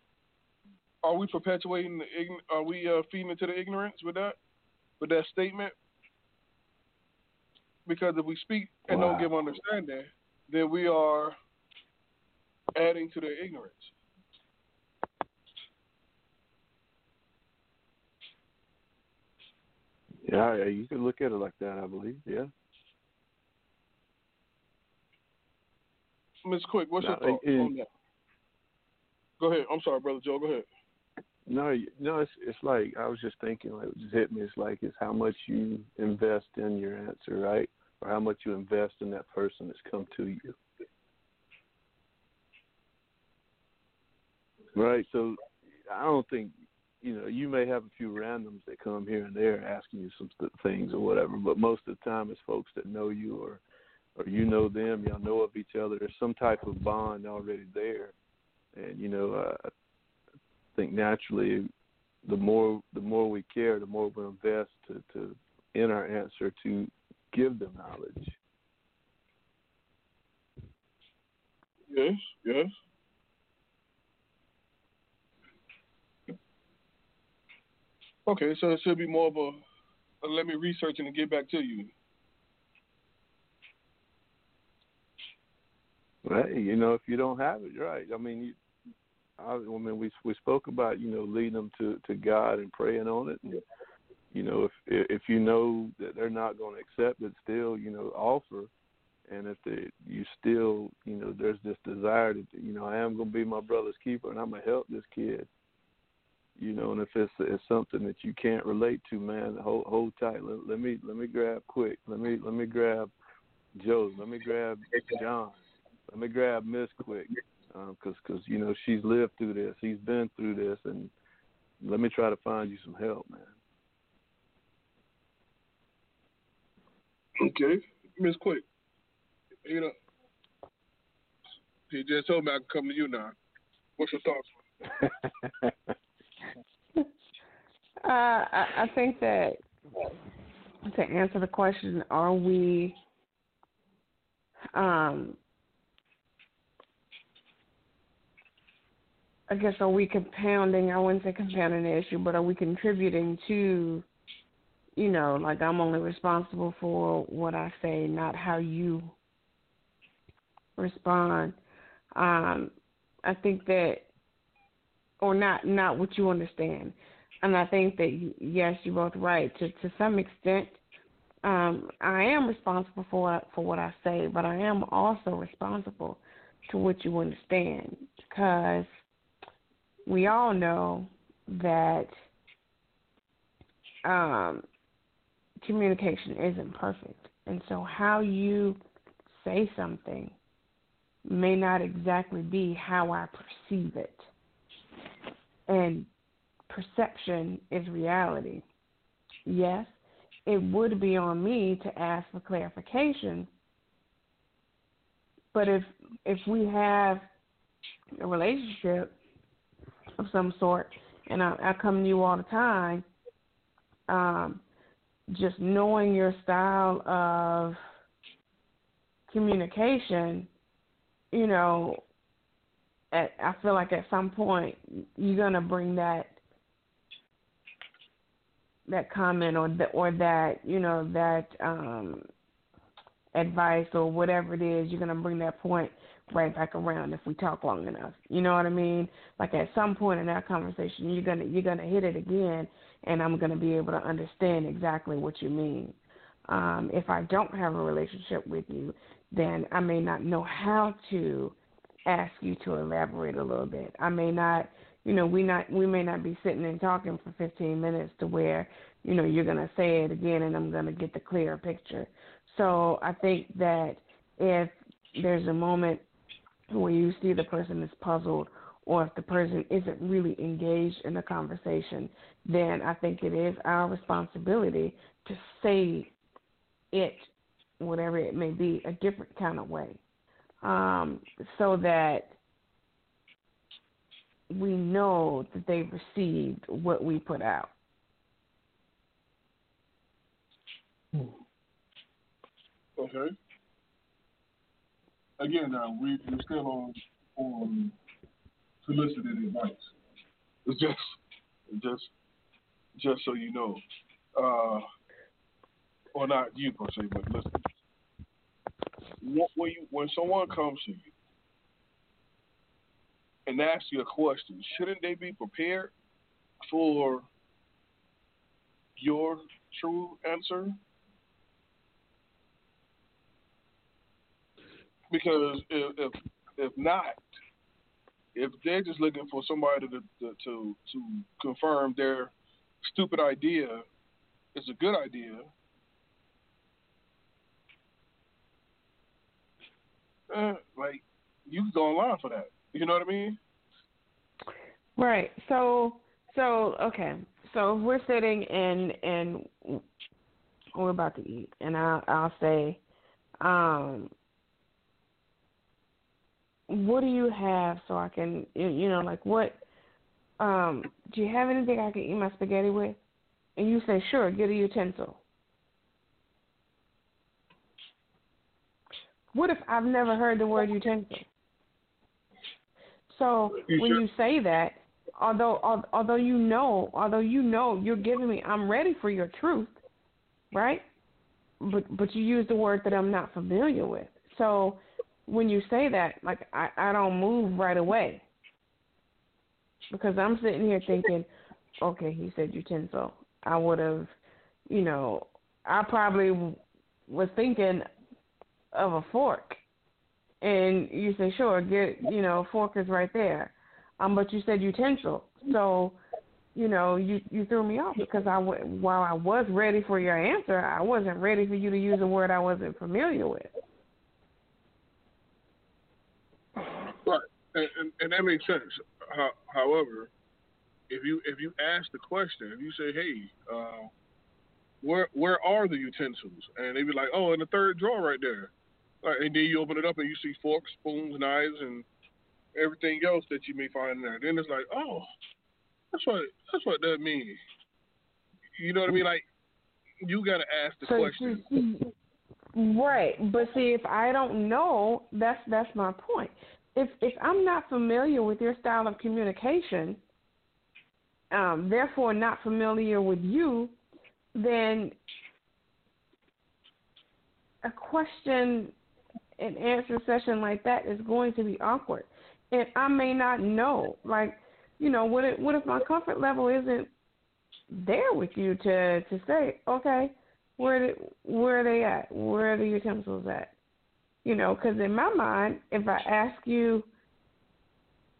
are we perpetuating the ign- are we uh, feeding into the ignorance with that with that statement? Because if we speak and Wow. don't give understanding, then we are adding to their ignorance. Yeah, yeah, you can look at it like that. I believe. Yeah. Miss Quick, what's your Now, it- on that? Go ahead. I'm sorry, brother Joe. Go ahead. No, no, it's it's like I was just thinking, like it just hit me. It's like it's how much you invest in your answer, right, or how much you invest in that person that's come to you, right? So I don't think you know you may have a few randoms that come here and there asking you some things or whatever, but most of the time it's folks that know you or or you know them, y'all know of each other. There's some type of bond already there, and you know uh, think naturally, the more the more we care, the more we invest to, to in our answer to give them knowledge. Yes, yes. Okay, so it should be more of a, a let me research and get back to you. Right, you know, if you don't have it, right. I mean, you, I, I mean, we we spoke about you know leading them to to God and praying on it, and you know if if you know that they're not going to accept it, still you know offer, and if they you still you know there's this desire to you know I am going to be my brother's keeper and I'm gonna help this kid, you know, and if it's it's something that you can't relate to, man, hold hold tight. Let, let me let me grab quick. Let me let me grab Joe. Let me grab John. Let me grab Miss quick because um, cause, you know she's lived through this, he's been through this, and let me try to find you some help, man. Okay, Miss Quick. You know, he just told me I can come to you now. What's your thoughts? uh, I, I think that to answer the question, are we um, I guess are we compounding? I wouldn't say compounding the issue, but are we contributing to, you know, like I'm only responsible for what I say, not how you respond. Um, I think that, or not, not what you understand. And I think that yes, you're both right. To to some extent, um, I am responsible for for what I say, but I am also responsible to what you understand because we all know that um, communication isn't perfect. And so, how you say something may not exactly be how I perceive it. And perception is reality. Yes, it would be on me to ask for clarification. But if if we have a relationship of some sort, and I, I come to you all the time. Um, just knowing your style of communication, you know, at, I feel like at some point you're gonna bring that that comment or that or that you know that um advice or whatever it is you're gonna bring that point right back around if we talk long enough. You know what I mean? Like at some point in that conversation, you're gonna you're gonna hit it again, and I'm gonna be able to understand exactly what you mean. Um, if I don't have a relationship with you, then I may not know how to ask you to elaborate a little bit. I may not, you know, we not we may not be sitting and talking for 15 minutes to where, you know, you're gonna say it again, and I'm gonna get the clearer picture. So I think that if there's a moment where you see the person is puzzled or if the person isn't really engaged in the conversation, then I think it is our responsibility to say it, whatever it may be, a different kind of way, um, so that we know that they've received what we put out. Okay again, now we, we're still on on solicited advice. It's just just just so you know, uh, or not you per se, but listen. When you when someone comes to you and asks you a question, shouldn't they be prepared for your true answer? Because if, if if not, if they're just looking for somebody to to to, confirm their stupid idea is a good idea, uh, like you can go online for that. You know what I mean? Right. So so okay. So we're sitting and and we're about to eat, and I'll I'll say, um, what do you have so I can you know like what um do you have anything I can eat my spaghetti with? And you say sure, get a utensil. What if I've never heard the word utensil? So when you say that, although although you know, although you know you're giving me, I'm ready for your truth, right? But but you use the word that I'm not familiar with. So when you say that, like I I don't move right away because I'm sitting here thinking, okay, he said utensil. I would have, you know, I probably was thinking of a fork, and you say, sure, get, you know, fork is right there, um, but you said utensil, so, you know, you you threw me off because I while I was ready for your answer, I wasn't ready for you to use a word I wasn't familiar with. Right, and, and, and that makes sense. How, however, if you if you ask the question, if you say, "Hey, uh, where where are the utensils?" and they be like, "Oh, in the third drawer right there," right, and then you open it up and you see forks, spoons, knives, and everything else that you may find in there. Then it's like, "Oh, that's what that's what that means." You know what I mean? Like you got to ask the So, question. see- Right, but see, if I don't know, that's that's my point. If if I'm not familiar with your style of communication, um, therefore not familiar with you, then a question and answer session like that is going to be awkward, and I may not know. Like, you know, what if what if my comfort level isn't there with you to to say, okay, where did, where are they at? Where are the utensils at? You know, because in my mind, if I ask you,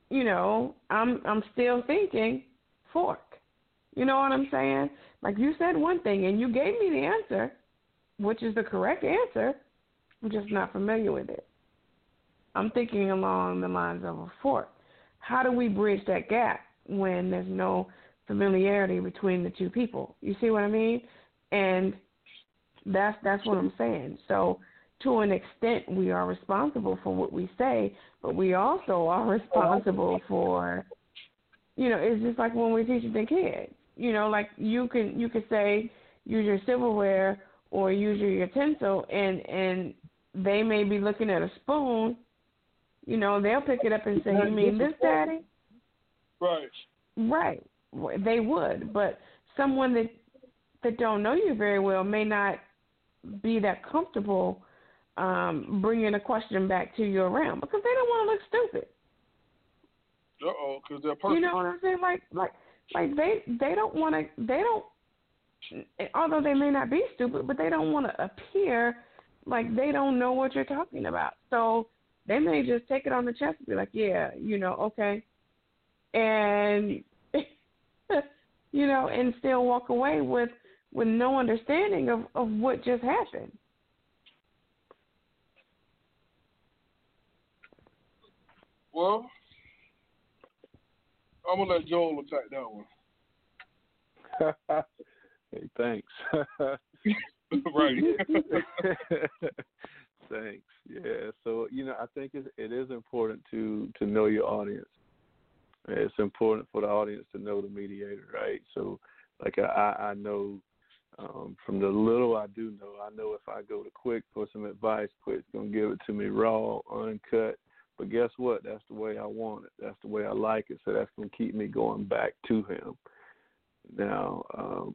you know, I'm I'm still thinking fork. You know what I'm saying? Like you said one thing and you gave me the answer, which is the correct answer. I'm just not familiar with it. I'm thinking along the lines of a fork. How do we bridge that gap when there's no familiarity between the two people? You see what I mean? And that's that's what I'm saying. So to an extent we are responsible for what we say, but we also are responsible for you know, it's just like when we're teaching the kids. You know, like you can you could say use your silverware or use your utensil and and they may be looking at a spoon, you know, they'll pick it up and say, You mean this daddy? Right. Right. They would, but someone that that don't know you very well may not be that comfortable um, bringing a question back to you around because they don't want to look stupid. Uh oh, because they're perfect. You know what I'm saying? Like, like, like they they don't want to. They don't. Although they may not be stupid, but they don't want to appear like they don't know what you're talking about. So they may just take it on the chest and be like, "Yeah, you know, okay," and you know, and still walk away with with no understanding of of what just happened. Well, I'm gonna let Joel attack that one. hey, thanks. right. thanks. Yeah. So you know, I think it, it is important to to know your audience. It's important for the audience to know the mediator, right? So, like I I know um, from the little I do know, I know if I go to Quick for some advice, Quick's gonna give it to me raw, uncut. But guess what? That's the way I want it. That's the way I like it. So that's gonna keep me going back to him. Now, um,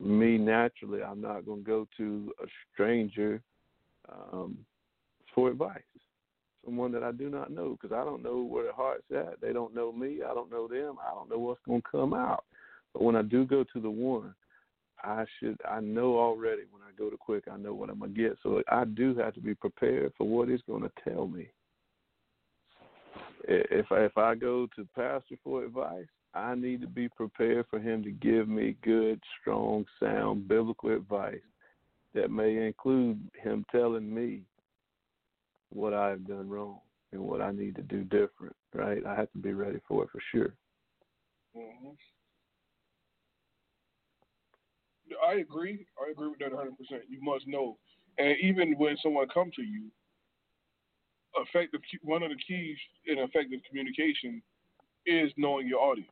me naturally, I'm not gonna go to a stranger um, for advice. Someone that I do not know because I don't know where their heart's at. They don't know me. I don't know them. I don't know what's gonna come out. But when I do go to the one, I should I know already when I go to quick I know what I'm gonna get. So I do have to be prepared for what he's gonna tell me. If if I go to pastor for advice, I need to be prepared for him to give me good, strong, sound biblical advice that may include him telling me what I've done wrong and what I need to do different. Right? I have to be ready for it for sure. Mm-hmm. I agree. I agree with that 100. percent You must know, and even when someone comes to you, effective one of the keys in effective communication is knowing your audience.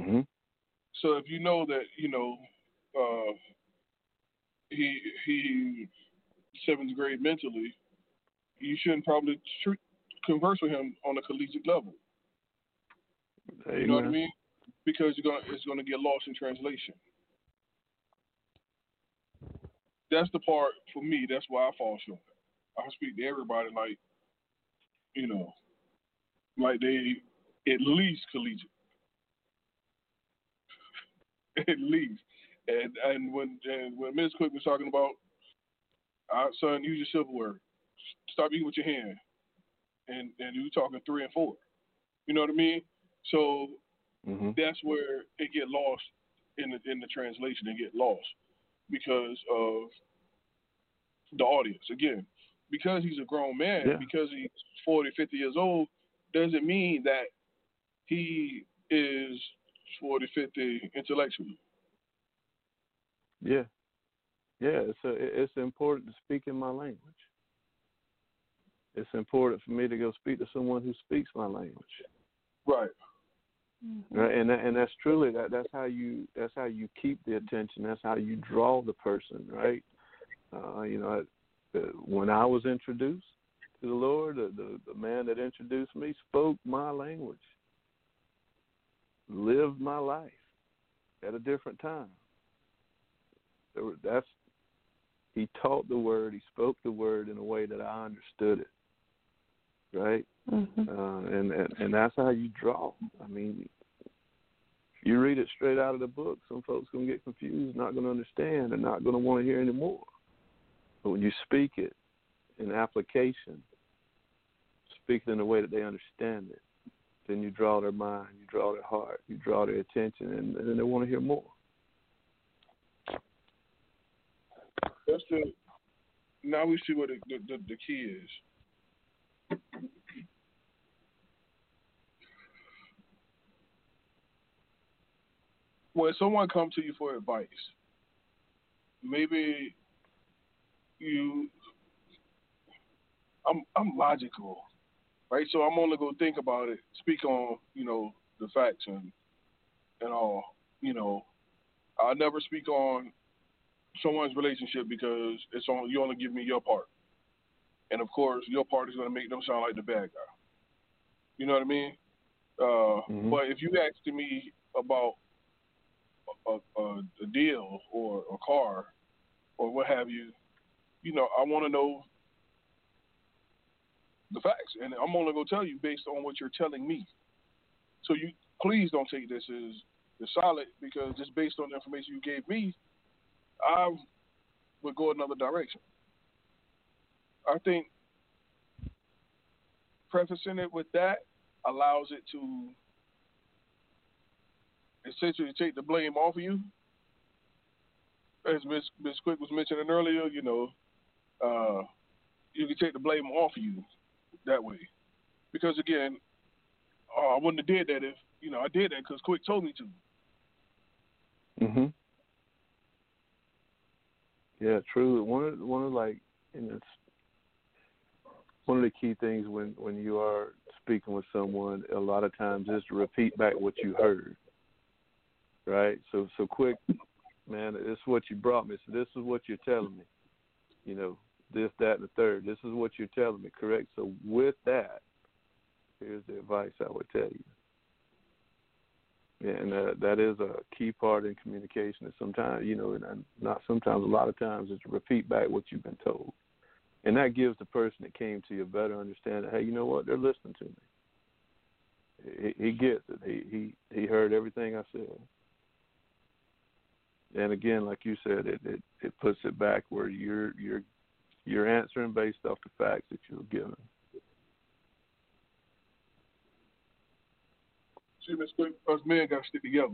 Mm-hmm. So if you know that you know uh, he he seventh grade mentally, you shouldn't probably tr- converse with him on a collegiate level. Amen. You know what I mean? Because you're gonna it's gonna get lost in translation. That's the part for me. That's why I fall short. I speak to everybody like, you know, like they at least collegiate, at least. And and when and when Ms. Quick was talking about, uh, son, use your silverware. Stop eating with your hand. And and you talking three and four. You know what I mean? So mm-hmm. that's where it get lost in the in the translation. It get lost because of the audience. Again, because he's a grown man, yeah. because he's 40, 50 years old, doesn't mean that he is 40, 50 intellectually. Yeah, yeah. It's a, it's important to speak in my language. It's important for me to go speak to someone who speaks my language. Right. Mm-hmm. Right, and and that's truly that that's how you that's how you keep the attention. That's how you draw the person, right? Uh, you know, when I was introduced to the Lord, the, the, the man that introduced me spoke my language, lived my life at a different time. Were, that's he taught the word, he spoke the word in a way that I understood it. Right, mm-hmm. uh, and, and and that's how you draw. I mean, if you read it straight out of the book, some folks gonna get confused, not gonna understand, and not gonna want to hear anymore. But when you speak it in application, speak it in a way that they understand it, then you draw their mind, you draw their heart, you draw their attention, and, then they want to hear more. That's the. Now we see what the, the, the key is. When someone comes to you for advice, maybe you I'm I'm logical, right? So I'm only gonna think about it, speak on you know the facts and and all. You know, I never speak on someone's relationship because it's on you only give me your part, and of course your part is gonna make them sound like the bad guy. You know what I mean? Uh, mm-hmm. But if you ask me about a, a, a deal or a car or what have you, you know, I want to know the facts, and I'm only gonna tell you based on what you're telling me. So you please don't take this as the solid because just based on the information you gave me, I would go another direction. I think prefacing it with that allows it to essentially take the blame off of you. As Miss Miss Quick was mentioning earlier, you know, uh, you can take the blame off of you that way. Because again, uh, I wouldn't have did that if you know I did that because Quick told me to. Mhm. Yeah, true. One of one of like, and it's one of the key things when when you are speaking with someone, a lot of times is to repeat back what you heard. Right. So so quick, man. This is what you brought me. So this is what you're telling me. You know, this, that, and the third. This is what you're telling me, correct? So with that, here's the advice I would tell you. And uh, that is a key part in communication. Is sometimes, you know, and not sometimes, a lot of times, is to repeat back what you've been told, and that gives the person that came to you a better understanding. Hey, you know what? They're listening to me. He, he gets it. He he he heard everything I said. And again, like you said, it, it it puts it back where you're you're you're answering based off the facts that you were given. See, Miss Quick, us men got to stick together.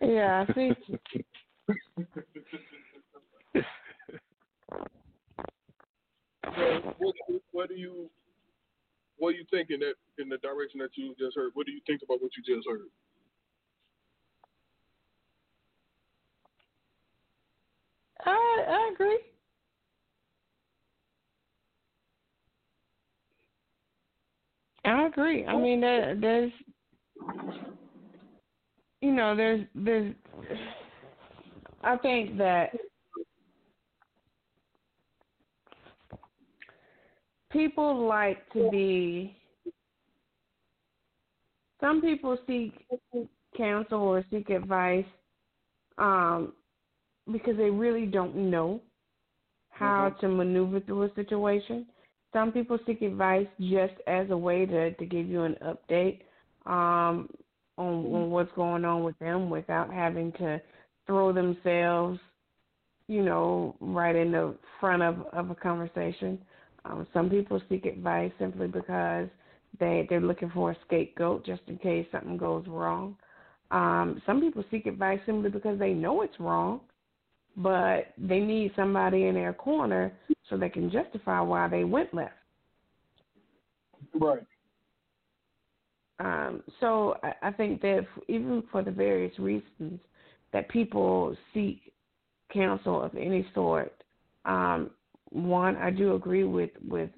Yeah, I see. so, what, what do you what do you think in that in the direction that you just heard? What do you think about what you just heard? I I agree. I agree. I mean, there, there's, you know, there's, there's. I think that people like to be. Some people seek counsel or seek advice um, because they really don't know how mm-hmm. to maneuver through a situation. Some people seek advice just as a way to, to give you an update um, on, mm-hmm. on what's going on with them without having to throw themselves, you know, right in the front of, of a conversation. Um, some people seek advice simply because they they're looking for a scapegoat just in case something goes wrong. Um, some people seek advice simply because they know it's wrong but they need somebody in their corner so they can justify why they went left. Right. Um, so I, I think that even for the various reasons that people seek counsel of any sort, um, one I do agree with with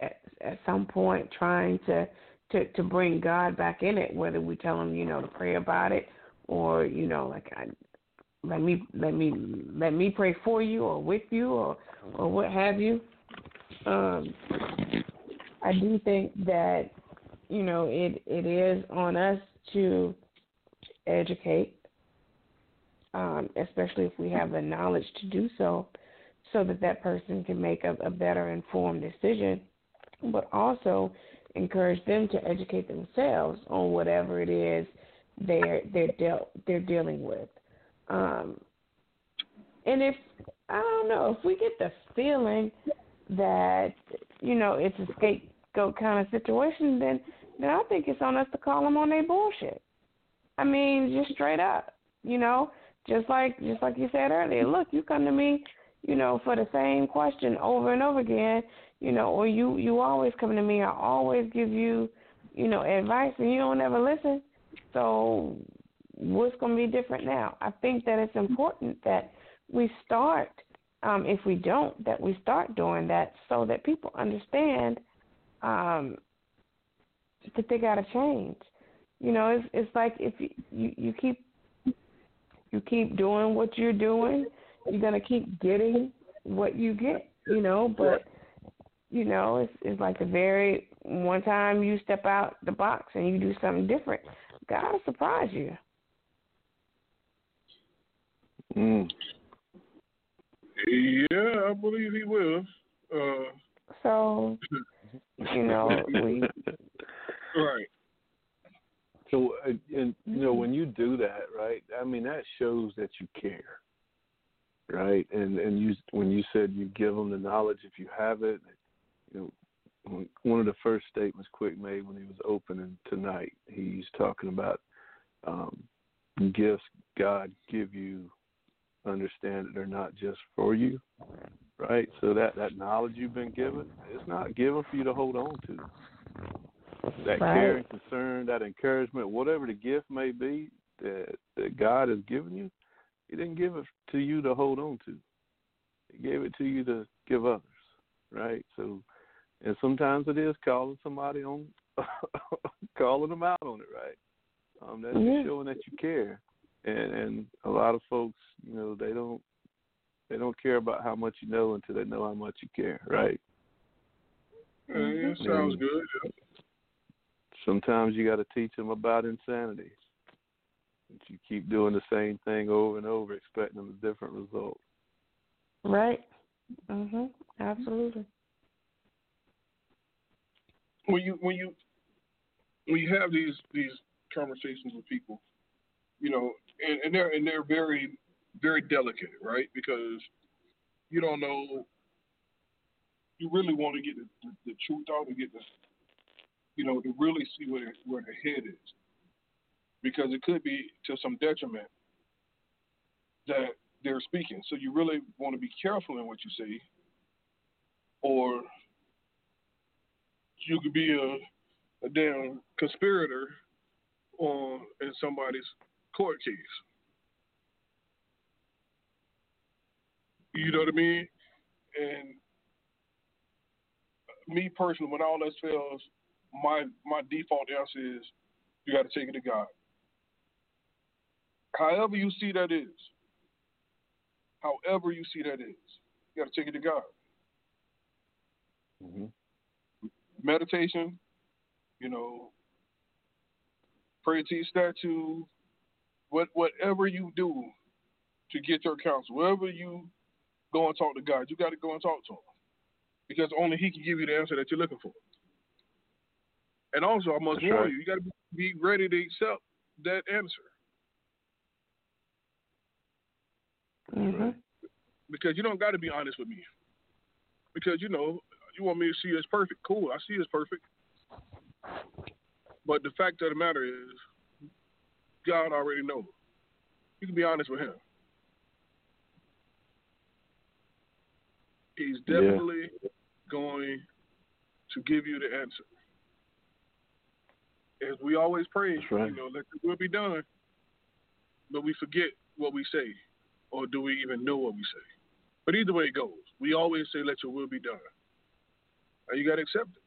at, at some point trying to, to to bring God back in it, whether we tell them you know to pray about it or you know like I let me let me let me pray for you or with you or or what have you. Um, I do think that you know it it is on us to educate, um, especially if we have the knowledge to do so, so that that person can make a, a better informed decision, but also encourage them to educate themselves on whatever it is they're they're dealt they're dealing with. Um, and if I don't know if we get the feeling that you know it's a scapegoat kind of situation, then then I think it's on us to call them on their bullshit. I mean, just straight up, you know, just like just like you said earlier. Look, you come to me, you know, for the same question over and over again, you know, or you you always come to me. I always give you, you know, advice, and you don't ever listen. So what's going to be different now? I think that it's important that we start, um, if we don't, that we start doing that so that people understand um, that they got to change. You know, it's it's like if you, you you keep you keep doing what you're doing, you're gonna keep getting what you get. You know, but you know, it's it's like the very one time you step out the box and you do something different, God will surprise you. Mm. Yeah, I believe he will. Uh, so, you know, we. Right. So, uh, and you know, when you do that, right? I mean, that shows that you care, right? And and you when you said you give them the knowledge if you have it, you know, one of the first statements Quick made when he was opening tonight, he's talking about um, gifts God give you understand that they're not just for you, right? So that that knowledge you've been given, it's not given for you to hold on to. That right. care and concern, that encouragement, whatever the gift may be that that God has given you, He didn't give it to you to hold on to. He gave it to you to give others, right? So, and sometimes it is calling somebody on, calling them out on it, right? Um, that's mm-hmm. showing that you care and and a lot of folks, you know, they don't they don't care about how much you know until they know how much you care, right? Uh, yeah, sounds and good. Yeah. Sometimes you got to teach them about insanity. That you keep doing the same thing over and over, expecting a different result. Right. Mhm. Absolutely. When you when you when you have these these conversations with people, you know, and, and they're and they're very very delicate, right? Because you don't know. You really want to get the, the, the truth out and get the you know, to really see where where the head is, because it could be to some detriment that they're speaking. So you really want to be careful in what you say, or you could be a, a damn conspirator on in somebody's court case. You know what I mean? And me personally, when all else fails, my my default answer is you got to take it to God. However you see that is, however you see that is, you got to take it to God. Mm-hmm. Meditation, you know, pray to your statue, what whatever you do to get your counsel, wherever you go and talk to God, you got to go and talk to Him because only He can give you the answer that you're looking for. And also, I must That's warn right. you, you got to be ready to accept that answer Mhm. because you don't got to be honest with me. Because you know, you want me to see you as perfect. Cool, I see you as perfect. But the fact of the matter is, God already knows. You can be honest with Him. He's Yeah. definitely going to give you the answer. As we always pray, right. you know, let the will be done. But we forget what we say, or do we even know what we say? But either way it goes, we always say, "Let your will be done," and you got to accept it.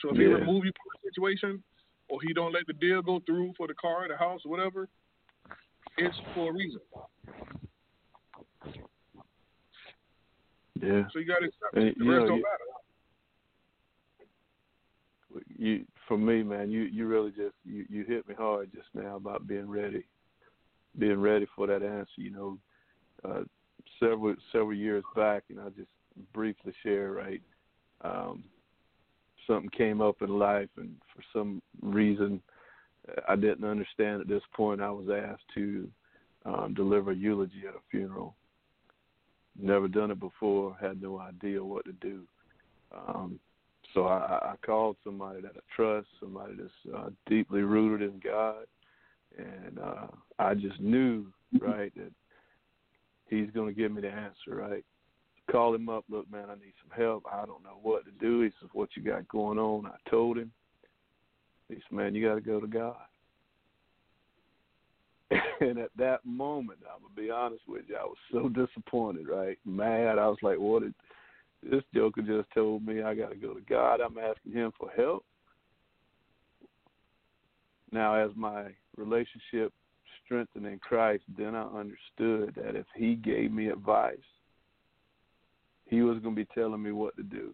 So if he Yeah. remove you from the situation, or he don't let the deal go through for the car, the house, whatever, it's for a reason. Yeah. So you got to accept it. The rest know, don't you- matter. you for me, man, you you really just you you hit me hard just now about being ready, being ready for that answer. You know, uh, several several years back, and I'll just briefly share. Right, um, something came up in life, and for some reason I didn't understand at this point. I was asked to um, deliver a eulogy at a funeral. Never done it before. Had no idea what to do. Um, so I, I called somebody that I trust, somebody that's uh, deeply rooted in God, and uh, I just knew, right, that he's going to give me the answer, right. Call him up. Look, man, I need some help. I don't know what to do. He says, "What you got going on?" I told him. He said, "Man, you got to go to God." and at that moment, I'm gonna be honest with you, I was so disappointed, right, mad. I was like, "What did?" This joker just told me I got to go to God. I'm asking him for help. Now, as my relationship strengthened in Christ, then I understood that if he gave me advice, he was going to be telling me what to do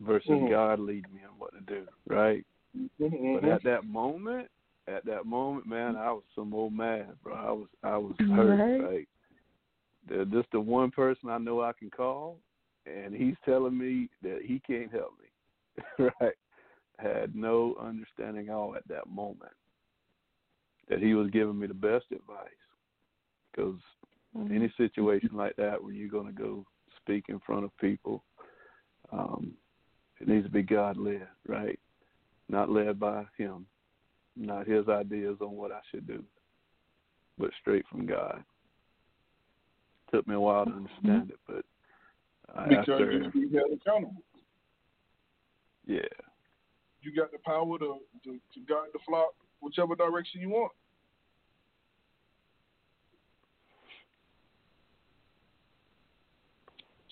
versus Mhm. God leading me on what to do, right? But Mhm. at that moment, at that moment, man, I was some old mad, bro. I was I was hurt, Right. They're just the one person I know I can call, and he's telling me that he can't help me, right? Had no understanding at all at that moment that he was giving me the best advice, because Mhm. any situation like that where you're going to go speak in front of people, um, it needs to be God led, right? Not led by him, not his ideas on what I should do, but straight from God. It Took me a while to understand it, but I, Because after, you held accountable. yeah, You got the power to, to, to guide the flock whichever direction you want.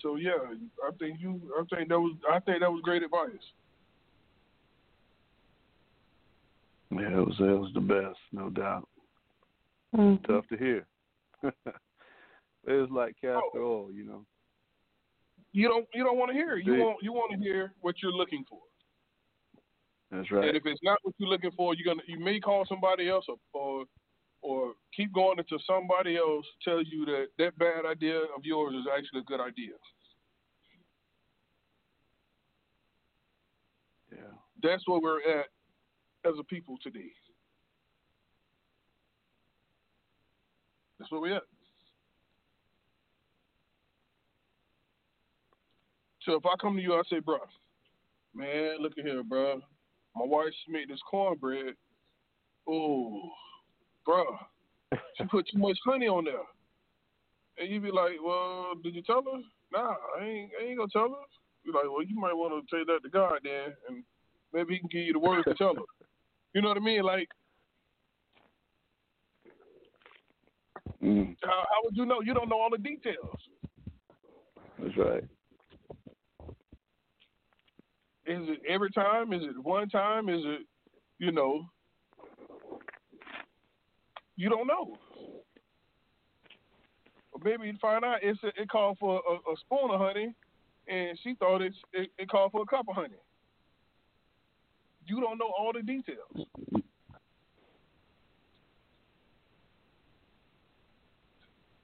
So yeah, I think you. I think that was. I think that was great advice. yeah, it was it was the best, no doubt. Mhm. Tough to hear. it was like castor oil, you know. You don't. You don't want to hear. You See? want. You want to hear what you're looking for. That's right. And if it's not what you're looking for, you're gonna. You may call somebody else or or, or keep going until somebody else tells you that that bad idea of yours is actually a good idea. Yeah. That's where we're at as a people today. That's where we're at. So if I come to you, I say, bruh, Man, look at here, bro. My wife made this cornbread. Oh, bro, she put too much honey on there. And you be like, well, did you tell her? Nah, I ain't, I ain't gonna tell her. Be like, well, you might want to take that to God then, and maybe he can give you the words to tell her. You know what I mean? Like, Mm, how, how would you know? You don't know all the details. that's right. Is it every time? Is it one time? Is it, you know, you don't know. Or maybe you find out it's it called for a, a spoon of honey, and she thought it's, it, it called for a cup of honey. You don't know all the details.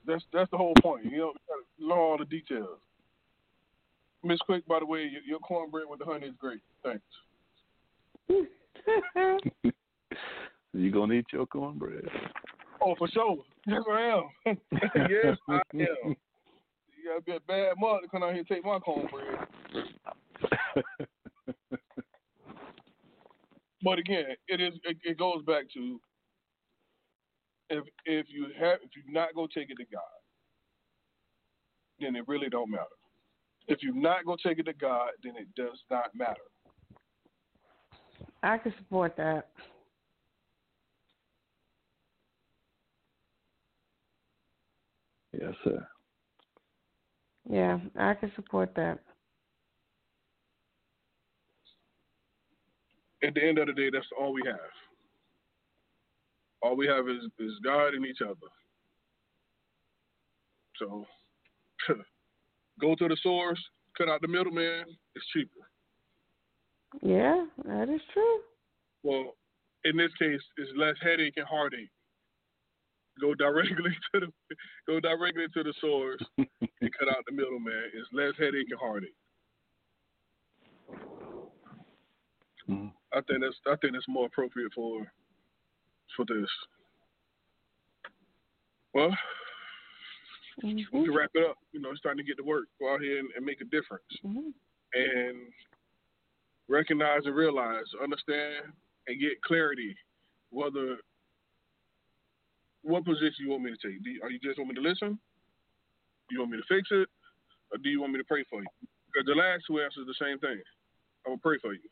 That's that's the whole point. You know, you know all the details. Miss Quick, by the way, your, your cornbread with the honey is great. Thanks. you gonna eat your cornbread? Oh, for sure. Yes, I am. yes, I am. You gotta be a bad mother to come out here and take my cornbread. But again, it is it, it goes back to if if you have if you're not gonna take it to God, then it really don't matter. If you're not gonna take it to God, then it does not matter. I can support that. Yes, sir. Yeah, I can support that. At the end of the day, that's all we have. All we have is, is God and each other. So go to the source, cut out the middleman, it's cheaper. Yeah, that is true. Well, in this case, it's less headache and heartache. Go directly to the go directly to the source and cut out the middleman. It's less headache and heartache. Mm. I think that's I think that's more appropriate for for this. Well, we hmm can wrap it up. You know, it's time to get to work. Go out here and, and make a difference. hmm and recognize and realize, understand, and get clarity whether what position you want me to take. Do you, are you just want me to listen? Do you want me to fix it, or do you want me to pray for you? Because the last two answers are the same thing. I'm gonna pray for you.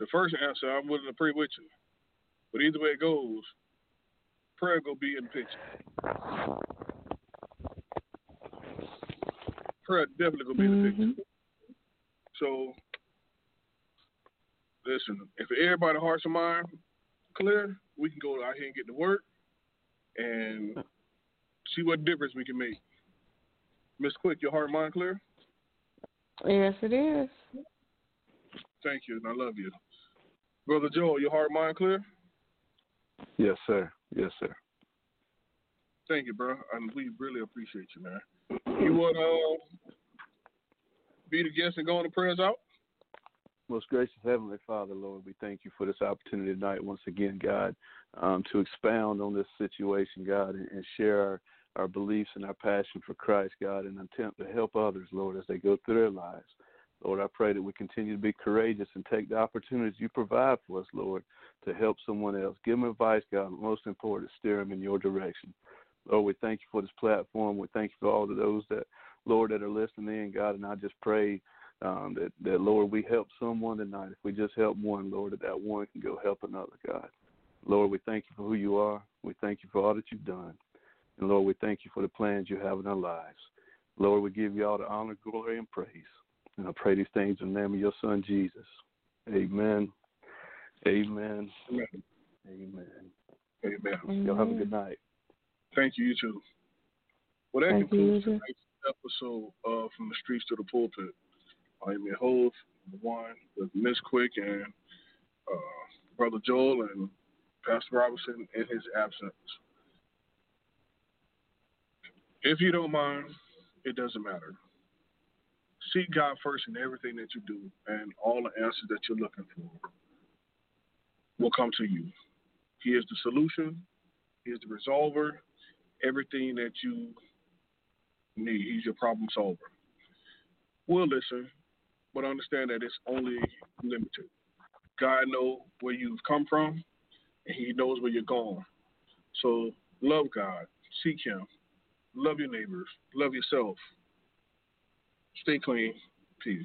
The first answer, I'm willing to pray with you. But either way it goes, prayer gonna be in the picture. Prayer definitely gonna be in the picture. Mhm. So, listen, if everybody hearts and mind clear, we can go out here and get to work and see what difference we can make. Miss Quick, your heart mind clear? Yes, it is. Thank you, and I love you. Brother Joel, your heart mind clear? Yes, sir. Yes, sir. Thank you, bro. And we really appreciate you, man. You want to uh, be the guest and go on the prayers out? Most gracious Heavenly Father, Lord, we thank you for this opportunity tonight, once again, God, um, to expound on this situation, God, and, and share our, our beliefs and our passion for Christ, God, and attempt to help others, Lord, as they go through their lives. Lord, I pray that we continue to be courageous and take the opportunities you provide for us, Lord, to help someone else. Give them advice, God, but most important, steer them in your direction. Lord, we thank you for this platform. We thank you for all of those that, Lord, that are listening in, God, and I just pray um, that, that, Lord, we help someone tonight. If we just help one, Lord, that that one can go help another, God. Lord, we thank you for who you are. We thank you for all that you've done. And Lord, we thank you for the plans you have in our lives. Lord, we give you all the honor, glory, and praise. And I pray these things in the name of your Son, Jesus. Amen. Amen. Amen. Amen. Amen. Y'all have a good night. Thank you, you too. Well, that Thank concludes you too. tonight's episode of From the Streets to the Pulpit. I am your host, the one with Miss Quick and uh, Brother Joel and Pastor Robinson in his absence. If you don't mind, it doesn't matter. Seek God first in everything that you do, and all the answers that you're looking for will come to you. He is the solution, He is the resolver, everything that you need. He's your problem solver. We'll listen, but understand that it's only limited. God knows where you've come from, and He knows where you're going. So love God, seek Him, love your neighbors, love yourself. Stay clean. Peace.